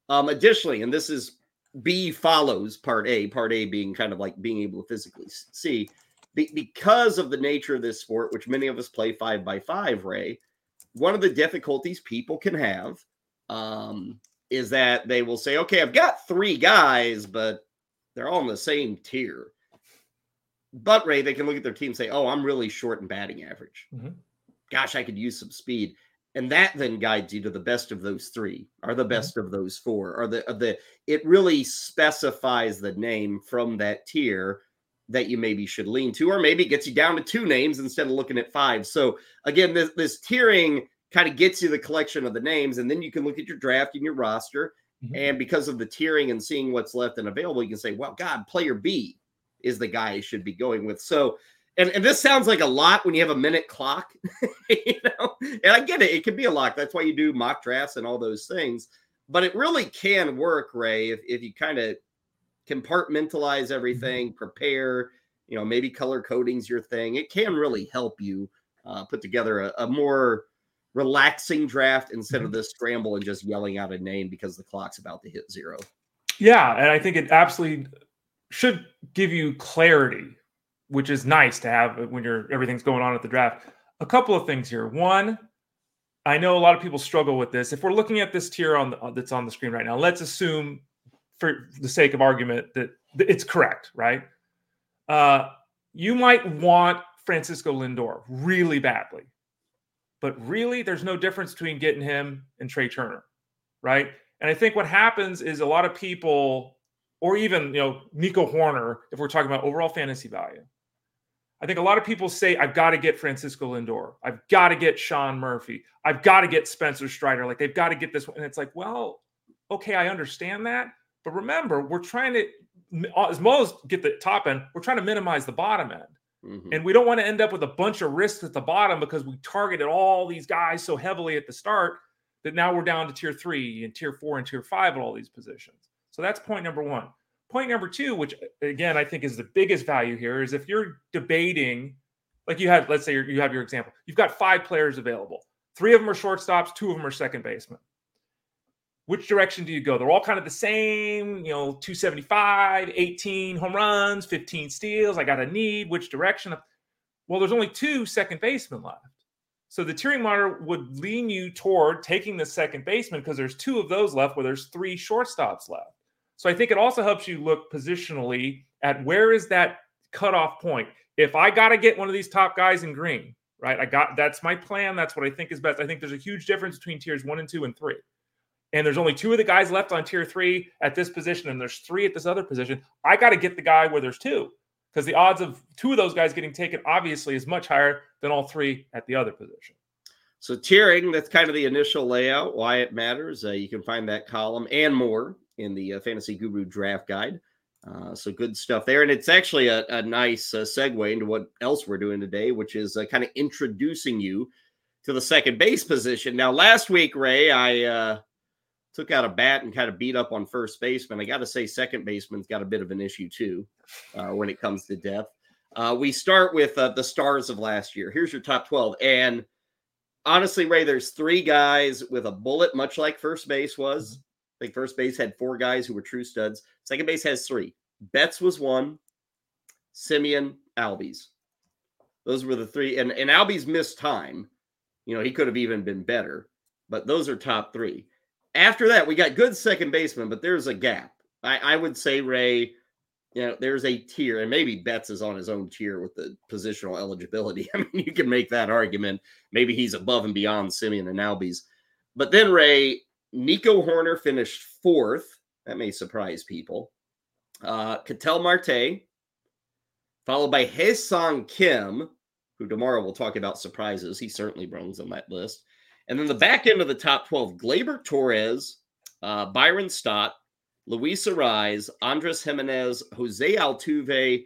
Um, additionally, and this is B follows part A, part A being kind of like being able to physically see, be- because of the nature of this sport, which many of us play five by five, Ray, one of the difficulties people can have um, is that they will say, okay, I've got three guys, but they're all in the same tier. But Ray, they can look at their team and say, oh, I'm really short in batting average. Mhm. Gosh, I could use some speed. And that then guides you to the best of those three, or the best of those four, or the of the it really specifies the name from that tier that you maybe should lean to, or maybe gets you down to two names instead of looking at five. So again, this this tiering kind of gets you the collection of the names, and then you can look at your draft and your roster. Mhm. And because of the tiering and seeing what's left and available, you can say, well, God, player B is the guy I should be going with. So and, and this sounds like a lot when you have a minute clock, you know. And I get it; it can be a lot. That's why you do mock drafts and all those things. But it really can work, Ray, if, if you kind of compartmentalize everything, prepare. You know, maybe color coding's your thing. It can really help you uh, put together a, a more relaxing draft instead of this scramble and just yelling out a name because the clock's about to hit zero. Yeah, and I think it absolutely should give you clarity, which is nice to have when you're everything's going on at the draft. A couple of things here. One, I know a lot of people struggle with this. If we're looking at this tier on the, that's on the screen right now, let's assume, for the sake of argument, that that it's correct, right? Uh, you might want Francisco Lindor really badly, but really, there's no difference between getting him and Trea Turner, right? And I think what happens is a lot of people, or even you know Nico Hoerner, if we're talking about overall fantasy value, I think a lot of people say I've got to get Francisco Lindor, I've got to get Sean Murphy, I've got to get Spencer Strider, like they've got to get this one, and it's like, well, okay, I understand that, but remember, we're trying to as well as get the top end, we're trying to minimize the bottom end. Mhm. And we don't want to end up with a bunch of risks at the bottom because we targeted all these guys so heavily at the start that now we're down to tier three and tier four and tier five at all these positions. So that's point number one. Point number two, which again I think is the biggest value here, is if you're debating, like you have, let's say you're- have your example, you've got five players available. Three of them are shortstops, two of them are second basemen. Which direction do you go? They're all kind of the same, you know, 275, 18 home runs, 15 steals. I got a need. Which direction? Well, there's only two second basemen left. So the tiering monitor would lean you toward taking the second baseman because there's two of those left where there's three shortstops left. So I think it also helps you look positionally at where is that cutoff point. If I got to get one of these top guys in green, right? I got that's my plan. That's what I think is best. I think there's a huge difference between tiers one and two and three. And there's only two of the guys left on tier three at this position, and there's three at this other position. I got to get the guy where there's two because the odds of two of those guys getting taken obviously is much higher than all three at the other position. So tiering, that's kind of the initial layout, why it matters. Uh, you can find that column and more in the uh, Fantasy Guru Draft Guide. Uh, so good stuff there. And it's actually a, a nice uh, segue into what else we're doing today, which is uh, kind of introducing you to the second base position. Now, last week, Ray, I uh, took out a bat and kind of beat up on first baseman. I got to say, second baseman's got a bit of an issue too uh, when it comes to depth. We start with the stars of last year. Here's your top 12. And honestly, Ray, there's three guys with a bullet, much like first base was. I think first base had four guys who were true studs. Second base has three. Betts was one. Semien, Albies. Those were the three. And, and Albies missed time. You know, he could have even been better, but those are top three. After that, we got good second baseman, but there's a gap. I, I would say, Ray, you know, there's a tier, and maybe Betts is on his own tier with the positional eligibility. I mean, you can make that argument. Maybe he's above and beyond Semien and Albies. But then, Ray, Nico Hoerner finished fourth. That may surprise people. Uh, Ketel Marte, followed by Ha-Seong Kim, who tomorrow we'll talk about surprises. He certainly belongs on that list. And then the back end of the top 12, Gleyber Torres, uh, Bryson Stott, Luis Arraez, Andres Gimenez, Jose Altuve,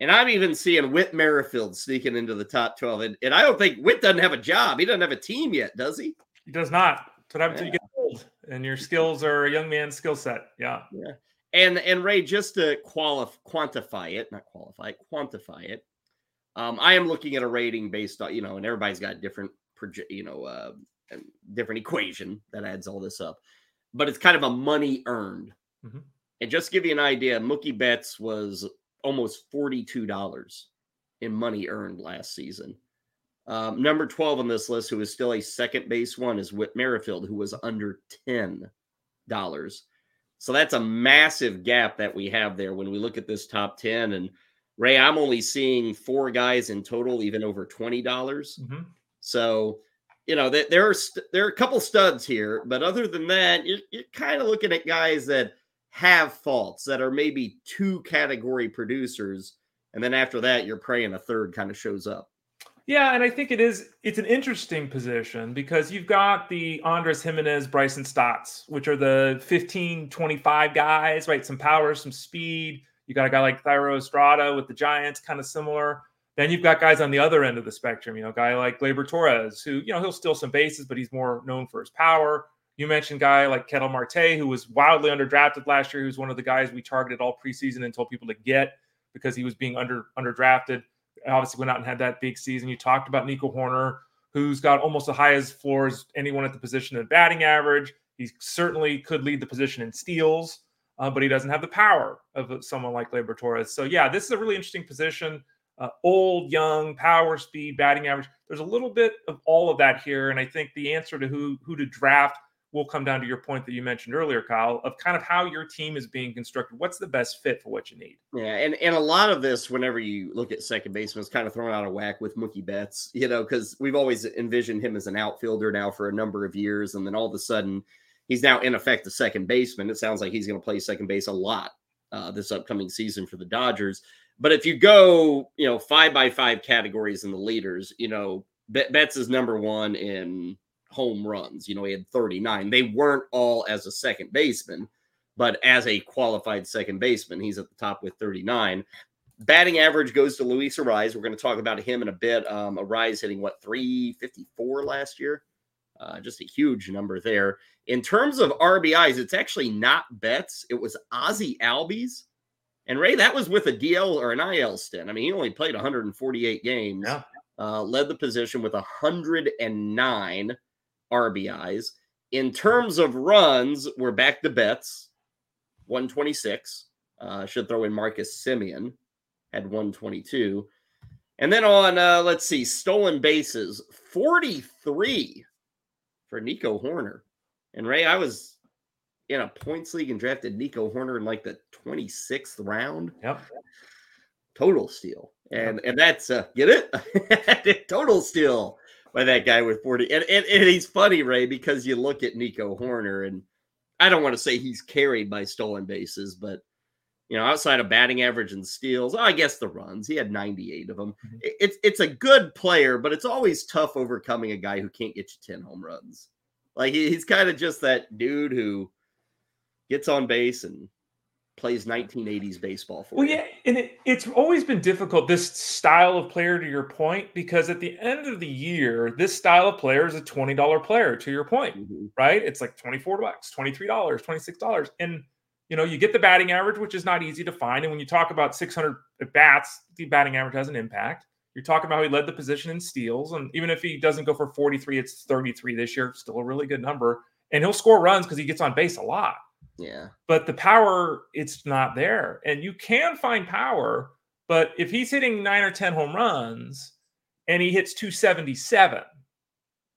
and I'm even seeing Whit Merrifield sneaking into the top 12. And, and I don't think Whit doesn't have a job. He doesn't have a team yet, does he? He does not. Happens yeah. you get and your skills are a young man's skill set. Yeah. Yeah. And and Ray, just to qualify quantify it, not qualify, quantify it. Um, I am looking at a rating based on, you know, and everybody's got different you know, uh, different equation that adds all this up. But it's kind of a money earned. Mm-hmm. And just give you an idea, Mookie Betts was almost $42 in money earned last season. Um, number 12 on this list, who is still a second base one, is Whit Merrifield, who was under $10. So that's a massive gap that we have there when we look at this top 10. And Ray, I'm only seeing four guys in total, even over 20. dollars mm hmm So, you know, there are st- there are a couple studs here, but other than that, you're, you're kind of looking at guys that have faults that are maybe two category producers. And then after that, you're praying a third kind of shows up. Yeah, and I think it is it's an interesting position because you've got the Andres Gimenez, Bryson Stotts, which are the 15, 25 guys, right? Some power, some speed. You got a guy like Thairo Estrada with the Giants, kind of similar. Then you've got guys on the other end of the spectrum, you know, a guy like Gleyber Torres, who, you know, he'll steal some bases, but he's more known for his power. You mentioned guy like Ketel Marte, who was wildly underdrafted last year, who's one of the guys we targeted all preseason and told people to get because he was being under underdrafted obviously went out and had that big season. You talked about Nico Hoerner, who's got almost the highest floor as anyone at the position in batting average. He certainly could lead the position in steals, uh, but he doesn't have the power of someone like Gleyber Torres. So yeah, this is a really interesting position. Uh, old, young, power, speed, batting average. There's a little bit of all of that here, and I think the answer to who who to draft will come down to your point that you mentioned earlier, Kyle, of kind of how your team is being constructed. What's the best fit for what you need? Yeah, and and a lot of this, whenever you look at second baseman, is kind of thrown out of whack with Mookie Betts, you know, because we've always envisioned him as an outfielder now for a number of years, and then all of a sudden he's now in effect the second baseman. It sounds like he's going to play second base a lot uh, this upcoming season for the Dodgers. But if you go, you know, five by five categories in the leaders, you know, Betts is number one in home runs. You know, he had 39. They weren't all as a second baseman, but as a qualified second baseman, he's at the top with 39. Batting average goes to Luis Arraez. We're going to talk about him in a bit. Um, Arraez hitting what 354 last year. Uh, just a huge number there. In terms of RBIs, it's actually not Betts. It was Ozzie Albies. And Ray, that was with a DL or an IL stint. I mean, he only played 148 games. Yeah. Uh, led the position with 109 RBIs. In terms of runs, we're back to Betts, 126. Uh, should throw in Marcus Semien had 122. And then on, uh, let's see, stolen bases, 43 for Nico Hoerner. And Ray, I was in a points league and drafted Nico Hoerner in like the 26th round. Yep. Total steal. And and that's uh get it? Total steal by that guy with 40. And, and, and he's funny, Ray, because you look at Nico Hoerner, and I don't want to say he's carried by stolen bases, but you know, outside of batting average and steals, I guess the runs, he had 98 of them. Mm-hmm. It's it's a good player, but it's always tough overcoming a guy who can't get you 10 home runs. Like he, he's kind of just that dude who gets on base and plays 1980s baseball for well, you. yeah, and it, it's always been difficult this style of player to your point because at the end of the year, this style of player is a $20 player to your point, mm-hmm. right? It's like 24 bucks, $23, $26. And you know, you get the batting average, which is not easy to find. And when you talk about 600 at bats, the batting average has an impact. You're talking about how he led the position in steals. And even if he doesn't go for 43, it's 33 this year, still a really good number. And he'll score runs because he gets on base a lot. Yeah. But the power, it's not there. And you can find power, But if he's hitting nine or 10 home runs and he hits 277,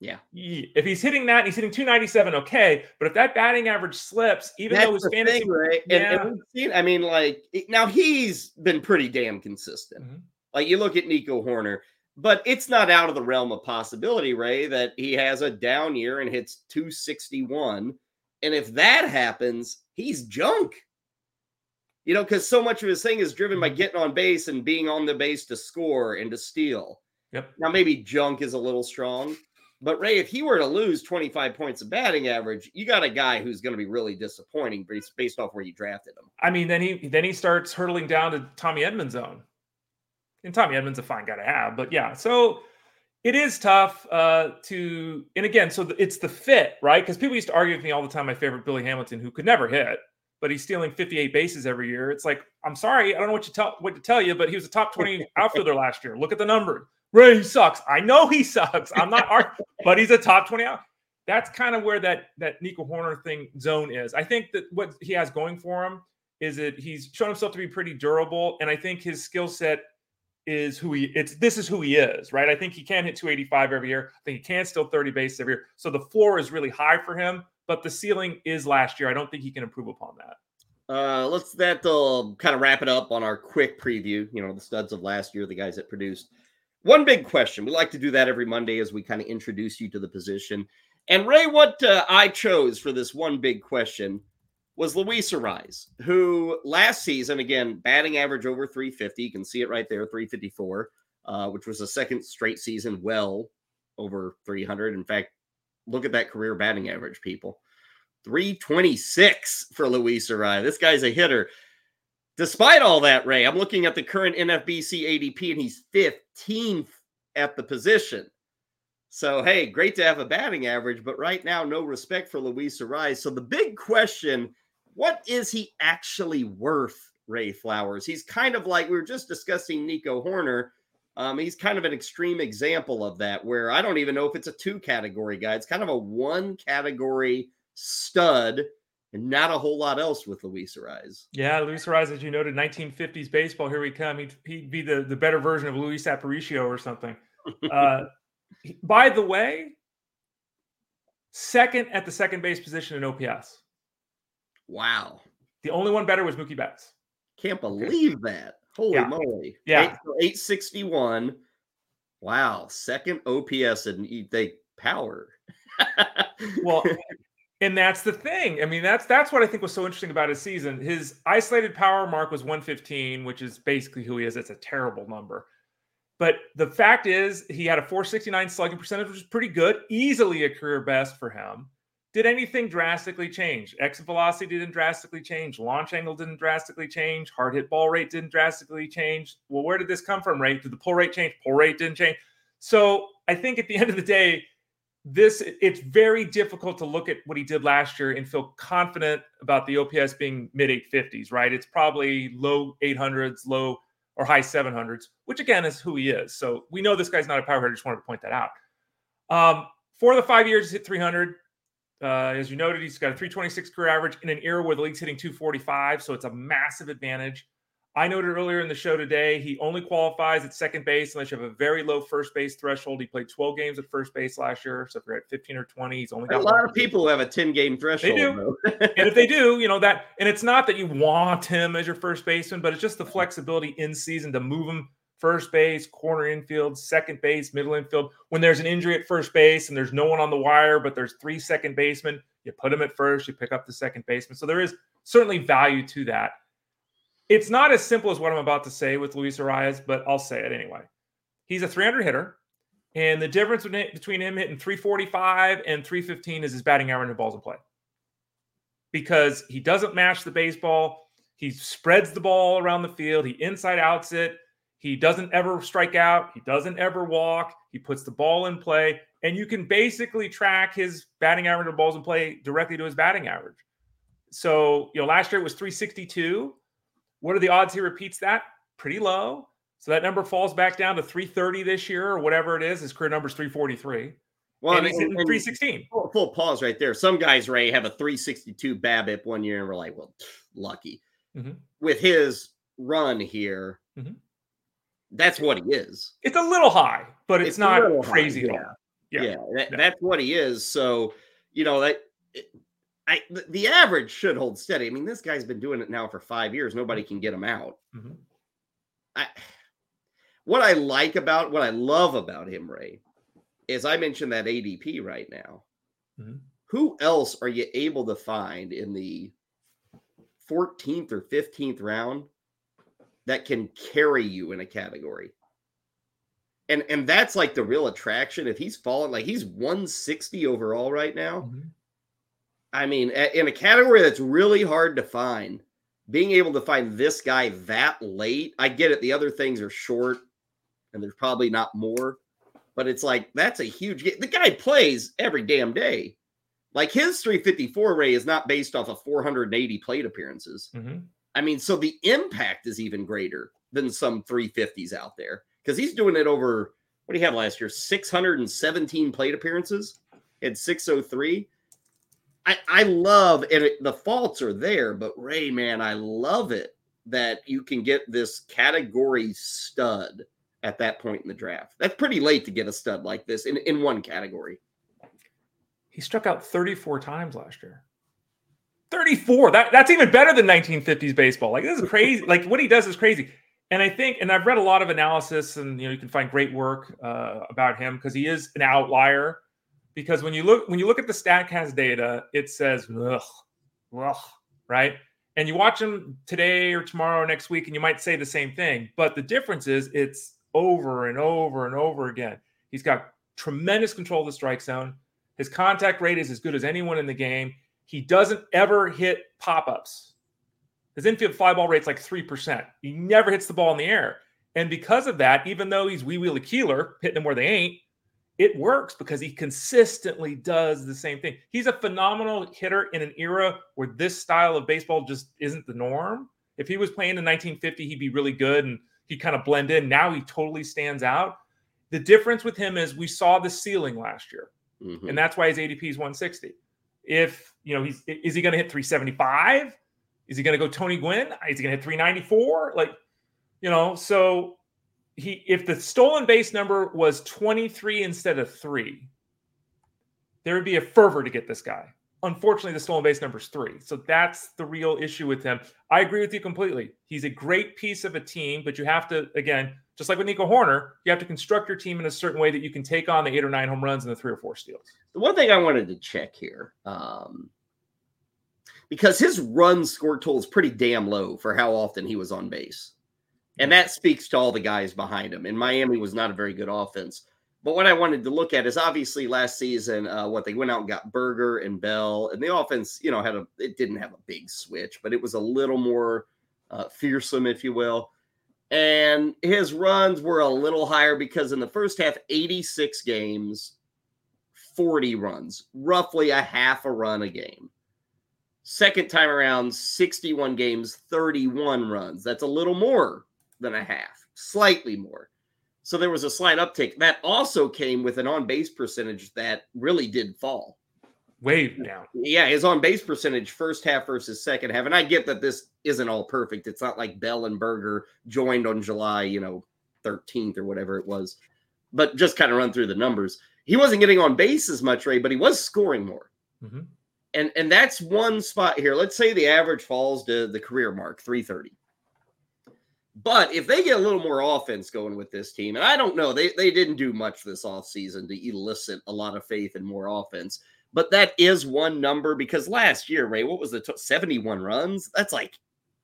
yeah. If he's hitting that he's hitting 297, okay. But if that batting average slips, even That's though his fantasy, thing, right? Yeah. and we've seen, I mean, like now he's been pretty damn consistent. Mhm. Like you look at Nico Hoerner, but it's not out of the realm of possibility, Ray, that he has a down year and hits 261. And if that happens, he's junk. You know, because so much of his thing is driven by mm-hmm. getting on base and being on the base to score and to steal. Yep. Now, maybe junk is a little strong, but Ray, if he were to lose 25 points of batting average, you got a guy who's going to be really disappointing based, based off where you drafted him. I mean, then he then he starts hurtling down to Tommy Edman's zone. And Tommy Edman's a fine guy to have, but yeah, so it is tough uh, to. And again, so the, it's the fit, right? Because people used to argue with me all the time. My favorite Billy Hamilton, who could never hit, but he's stealing 58 bases every year. It's like I'm sorry, I don't know what you tell what to tell you, but he was a top 20 outfielder last year. Look at the number. Ray he sucks. I know he sucks. I'm not arguing, but he's a top 20 out. That's kind of where that that Nico Hoerner thing zone is. I think that what he has going for him is that he's shown himself to be pretty durable, and I think his skill set is who he it's this is who he is, right? I think he can hit 285 every year. I think he can still 30 bases every year. So the floor is really high for him, but the ceiling is last year. I don't think he can improve upon that. Uh, let's that'll kind of wrap it up on our quick preview. You know, the studs of last year, the guys that produced. One big question. We like to do that every Monday as we kind of introduce you to the position. And Ray, what uh, I chose for this one big question was Luis Arraez, who last season, again, batting average over 350. You can see it right there, 354, uh, which was a second straight season well over 300. In fact, look at that career batting average, people. 326 for Luis Arraez. This guy's a hitter. Despite all that, Ray, I'm looking at the current NFBC ADP and he's 15th at the position. So, hey, great to have a batting average, but right now, no respect for Luis Arraez. So, the big question what is he actually worth, Ray Flowers? He's kind of like we were just discussing Nico Hoerner. Um, he's kind of an extreme example of that, where I don't even know if it's a two category guy. It's kind of a one category stud and not a whole lot else with Luis Arraez. Yeah, Luis Arraez, as you noted, 1950s baseball. Here we come. He'd, he'd be the, the better version of Luis Aparicio or something. Uh, by the way, second at the second base position in OPS. Wow. The only one better was Mookie Betts. Can't believe that. Holy Yeah. moly. Yeah. Eight, 861. Wow. Second OPS and they power. Well, and that's the thing. I mean, that's that's what I think was so interesting about his season. His isolated power mark was 115, which is basically who he is. It's a terrible number. But the fact is, he had a 469 slugging percentage, which is pretty good, easily a career best for him. Did anything drastically change? Exit velocity didn't drastically change. Launch angle didn't drastically change. Hard hit ball rate didn't drastically change. Well, where did this come from, right? Did the pull rate change? Pull rate didn't change. So I think at the end of the day, this it's very difficult to look at what he did last year and feel confident about the OPS being mid 850s, right? It's probably low 800s, low or high 700s, which again is who he is. So we know this guy's not a power hitter. Just wanted to point that out. Um, for the five years, hit 300. Uh, as you noted, he's got a 326 career average in an era where the league's hitting 245. So it's a massive advantage. I noted earlier in the show today, he only qualifies at second base unless you have a very low first base threshold. He played 12 games at first base last year. So if you're at 15 or 20, he's only got a lot of people who have a 10 game threshold. They do. and if they do, you know that, and it's not that you want him as your first baseman, but it's just the flexibility in season to move him first base, corner infield, second base, middle infield. When there's an injury at first base and there's no one on the wire, but there's three second basemen, you put them at first, you pick up the second baseman. So there is certainly value to that. It's not as simple as what I'm about to say with Luis Arraez, but I'll say it anyway. He's a 300 hitter, and the difference between him hitting 345 and 315 is his batting average and balls in play because he doesn't match the baseball. He spreads the ball around the field. He inside outs it. He doesn't ever strike out. He doesn't ever walk. He puts the ball in play. And you can basically track his batting average and balls in play directly to his batting average. So, you know, last year it was 362. What are the odds he repeats that? Pretty low. So that number falls back down to 330 this year or whatever it is. His career number is 343. Well, and I mean, hitting and 316. full, full pause right there. Some guys, Ray, have a 362 BABIP one year, and we're like, well, pff, lucky. Mhm. With his run here, Mhm. That's what he is. It's a little high, but it's, it's not crazy. High, yeah. Yeah. yeah. That, yeah. That's what he is. So, you know, that I the average should hold steady. I mean, this guy's been doing it now for five years. Nobody can get him out. Mm-hmm. I what I like about what I love about him, Ray, is I mentioned that ADP right now. Mm-hmm. Who else are you able to find in the 14th or 15th round that can carry you in a category? And and that's like the real attraction. If he's falling, like he's 160 overall right now. Mm-hmm. I mean, in a category that's really hard to find, being able to find this guy that late, I get it. The other things are short and there's probably not more, but it's like that's a huge The guy plays every damn day. Like his 354 ray is not based off of 480 plate appearances. Mm-hmm. I mean, so the impact is even greater than some 350s out there because he's doing it over what do you have last year? 617 plate appearances at 603. I, I love and it, the faults are there, but Ray, man, I love it that you can get this category stud at that point in the draft. That's pretty late to get a stud like this in, in one category. He struck out 34 times last year. 34. That that's even better than 1950s baseball. Like this is crazy. like what he does is crazy. And I think, and I've read a lot of analysis, and you know, you can find great work uh, about him because he is an outlier. Because when you look when you look at the Statcast data, it says ugh, ugh, right? And you watch him today or tomorrow or next week, and you might say the same thing. But the difference is it's over and over and over again. He's got tremendous control of the strike zone. His contact rate is as good as anyone in the game. He doesn't ever hit pop ups. His infield fly ball rate's like 3%. He never hits the ball in the air. And because of that, even though he's Wee Willie Keeler, hitting them where they ain't, it works because he consistently does the same thing. He's a phenomenal hitter in an era where this style of baseball just isn't the norm. If he was playing in 1950, he'd be really good and he'd kind of blend in. Now he totally stands out. The difference with him is we saw the ceiling last year, mm-hmm. and that's why his ADP is 160. If you know he's is he going to hit 375? Is he going to go Tony Gwynn? Is he going to hit 394? Like, you know, so he if the stolen base number was 23 instead of three, there would be a fervor to get this guy. Unfortunately, the stolen base number is three. So that's the real issue with him. I agree with you completely. He's a great piece of a team, but you have to, again, just like with Nico Hoerner, you have to construct your team in a certain way that you can take on the eight or nine home runs and the three or four steals. The one thing I wanted to check here, um, because his run score total is pretty damn low for how often he was on base. And that speaks to all the guys behind him. And Miami was not a very good offense. But what I wanted to look at is obviously last season, uh, what they went out and got Burger and Bell, and the offense, you know, had a it didn't have a big switch, but it was a little more uh, fearsome, if you will. And his runs were a little higher because in the first half, 86 games, 40 runs, roughly a half a run a game. Second time around, 61 games, 31 runs. That's a little more than a half, slightly more. So there was a slight uptick. That also came with an on base percentage that really did fall. Way down. Yeah, his on base percentage first half versus second half. And I get that this isn't all perfect. It's not like Bell and Burger joined on July, you know, 13th or whatever it was. But just kind of run through the numbers. He wasn't getting on base as much, Ray, but he was scoring more. Mm-hmm. And and that's one spot here. Let's say the average falls to the career mark, 330. But if they get a little more offense going with this team, and I don't know, they, they didn't do much this offseason to elicit a lot of faith in more offense. But that is one number because last year, Ray, what was the t- 71 runs? That's like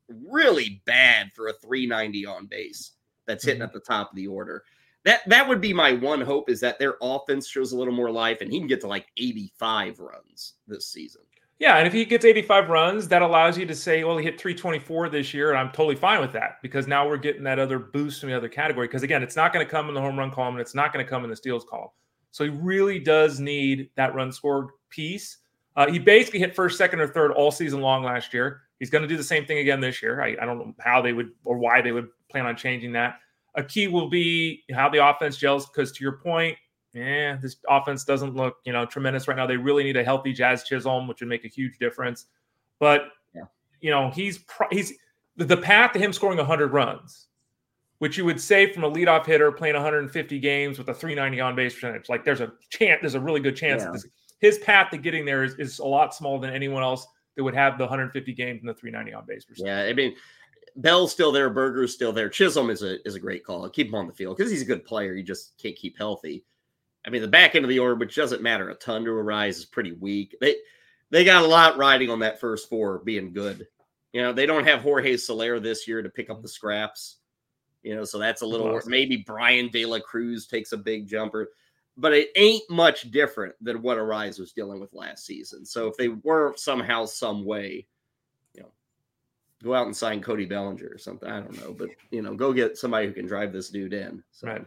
really bad for a 390 on base that's hitting mm-hmm. at the top of the order. That that would be my one hope is that their offense shows a little more life and he can get to like 85 runs this season. Yeah, and if he gets 85 runs, that allows you to say, well, he hit 324 this year, and I'm totally fine with that because now we're getting that other boost from the other category. Because again, it's not going to come in the home run column and it's not going to come in the steals column. So he really does need that run score piece. Uh, he basically hit first, second, or third all season long last year. He's going to do the same thing again this year. I, I don't know how they would or why they would plan on changing that. A key will be how the offense gels because, to your point, yeah, this offense doesn't look, you know, tremendous right now. They really need a healthy Jazz Chisholm, which would make a huge difference. But yeah. you know, he's he's the path to him scoring 100 runs which you would say from a leadoff hitter playing 150 games with a 390 on base percentage. Like there's a chance, there's a really good chance yeah. this, his path to getting there is, is a lot smaller than anyone else that would have the 150 games and the 390 on base percentage. Yeah, I mean, Bell's still there, Burger's still there. Chisholm is a is a great call. Keep him on the field because he's a good player. You just can't keep healthy. I mean, the back end of the order, which doesn't matter a ton to Arraez, is pretty weak. They they got a lot riding on that first four being good. You know, they don't have Jorge Soler this year to pick up the scraps. You know, so that's a little awesome. maybe Bryan De La Cruz takes a big jumper, but it ain't much different than what Arraez was dealing with last season. So if they were somehow, some way, you know, go out and sign Cody Bellinger or something. I don't know, but you know, go get somebody who can drive this dude in. So right.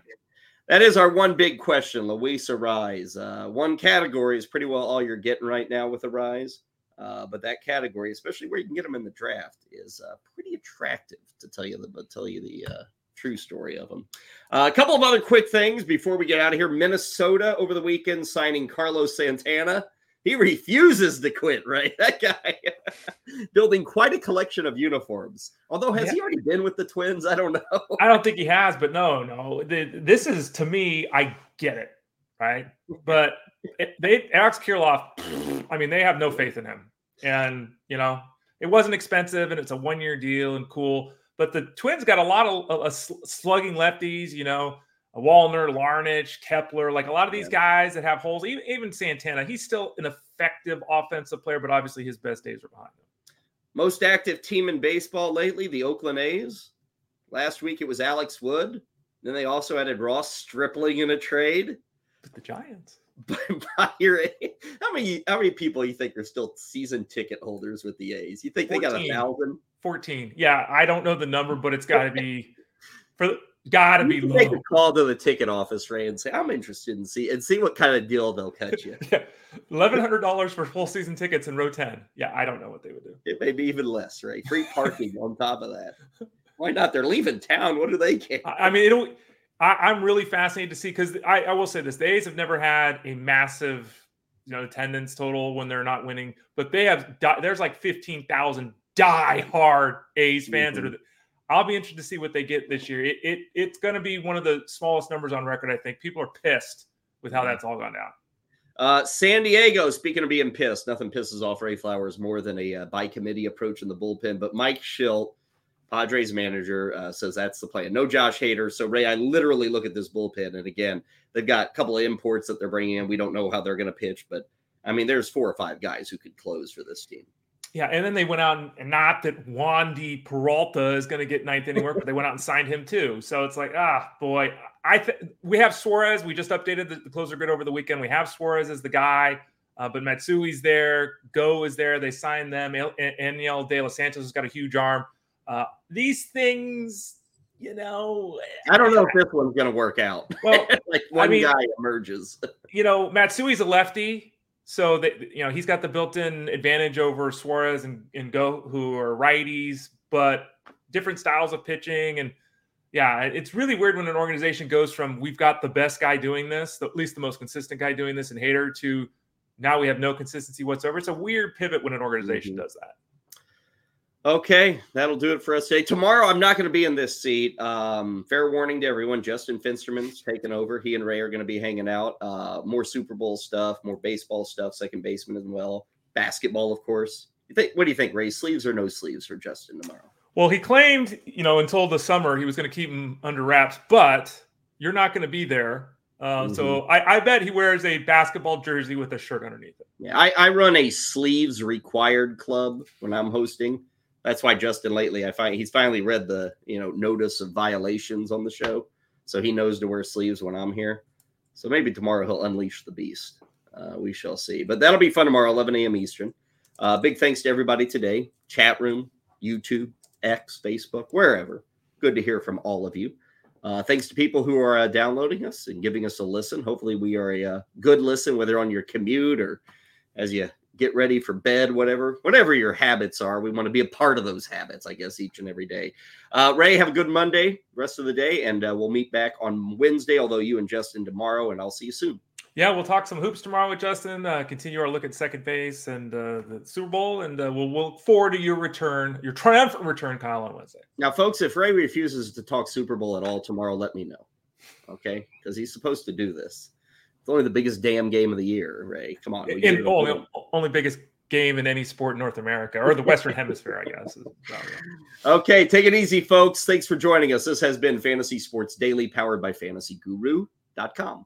That is our one big question, Luis Arraez. Uh, one category is pretty well all you're getting right now with Arraez. Uh, but that category, especially where you can get them in the draft, is uh, pretty attractive to tell you the tell you the uh, true story of them. Uh, a couple of other quick things before we get out of here. Minnesota over the weekend signing Carlos Santana. He refuses to quit, right? That guy building quite a collection of uniforms. Although, has yeah. he already been with the Twins? I don't know. I don't think he has, but no, no. This is to me, I get it, right? But they Alex Kirilloff, I mean, they have no faith in him. And, you know, it wasn't expensive and it's a one year deal and cool. But the Twins got a lot of uh, slugging lefties, you know, Wallner, Larnach, Kepler, like a lot of these guys that have holes. Even, even Santana, he's still an effective offensive player, but obviously his best days are behind him. Most active team in baseball lately, the Oakland A's. Last week it was Alex Wood. Then they also added Ross Stripling in a trade. But the Giants. by your how many how many people you think are still season ticket holders with the A's? You think 14. they got a thousand? 14. Yeah, I don't know the number, but it's got to be for gotta be low. Make a call to the ticket office, Ray, and say I'm interested in see and see what kind of deal they'll catch you. yeah. Eleven hundred dollars for full season tickets in row ten. Yeah, I don't know what they would do. It may be even less, right? Free parking on top of that. Why not? They're leaving town. What do they care? I mean, it'll. I, am really fascinated to see because I, I will say this: the A's have never had a massive, you know, attendance total when they're not winning, but they have. There's like fifteen thousand die hard A's fans mm-hmm. that are. I'll be interested to see what they get this year. It, it it's going to be one of the smallest numbers on record. I think people are pissed with how that's all gone down. Uh, San Diego, speaking of being pissed, nothing pisses off Ray Flowers more than a uh, by committee approach in the bullpen. But Mike Shildt, Padres manager, uh, says that's the plan. No Josh Hader. So Ray, I literally look at this bullpen, and again, they've got a couple of imports that they're bringing in. We don't know how they're going to pitch, but I mean, there's four or five guys who could close for this team. Yeah, and then they went out and not that Wandy Peralta is going to get ninth inning work, but they went out and signed him too. So it's like, ah, boy, I th- we have Suarez. We just updated the, the closer grid over the weekend. We have Suarez as the guy, uh, but Matsui's there. Go is there. They signed them. Enyel De Los Santos has got a huge arm. Uh, these things, you know, I don't know if this one's going to work out. Well, like one I mean, guy emerges. you know, Matsui's a lefty. So that you know he's got the built-in advantage over Suarez and, and Go, who are righties, but different styles of pitching. And yeah, it's really weird when an organization goes from we've got the best guy doing this, at least the most consistent guy doing this, and Hader to now we have no consistency whatsoever. It's a weird pivot when an organization mm-hmm. does that. Okay, that'll do it for us today. Tomorrow, I'm not going to be in this seat. Um, fair warning to everyone: Justin Finsterman's taking over. He and Ray are going to be hanging out. Uh, more Super Bowl stuff, more baseball stuff, second baseman as well, basketball, of course. You think? What do you think, Ray? Sleeves or no sleeves for Justin tomorrow? Well, he claimed, you know, until the summer he was going to keep him under wraps, but you're not going to be there. Uh, mm-hmm. So I, I, bet he wears a basketball jersey with a shirt underneath it. Yeah, I, I run a sleeves required club when I'm hosting that's why Justin lately, I find he's finally read the you know notice of violations on the show, so he knows to wear sleeves when I'm here. So maybe tomorrow he'll unleash the beast. Uh, we shall see. But that'll be fun tomorrow, 11 a.m. Eastern. Uh, big thanks to everybody today. Chat room, YouTube, X, Facebook, wherever. Good to hear from all of you. Uh, thanks to people who are uh, downloading us and giving us a listen. Hopefully, we are a, uh, good listen, whether on your commute or as you get ready for bed, whatever, whatever your habits are. We want to be a part of those habits, I guess, each and every day. Uh, Ray, have a good Monday, rest of the day, and uh, we'll meet back on Wednesday, although you and Justin tomorrow, and I'll see you soon. Yeah, we'll talk some hoops tomorrow with Justin. Uh, continue our look at second base and uh, the Super Bowl, and uh, we'll, we'll look forward to your return, your triumphant return, Kyle, on Wednesday. Now, folks, if Ray refuses to talk Super Bowl at all tomorrow, let me know. Okay, because he's supposed to do this. Only the biggest damn game of the year, Ray. Come on. In, only, only biggest game in any sport in North America or the Western Hemisphere, I guess. Okay, take it easy, folks. Thanks for joining us. This has been Fantasy Sports Daily, powered by FantasyGuru.com.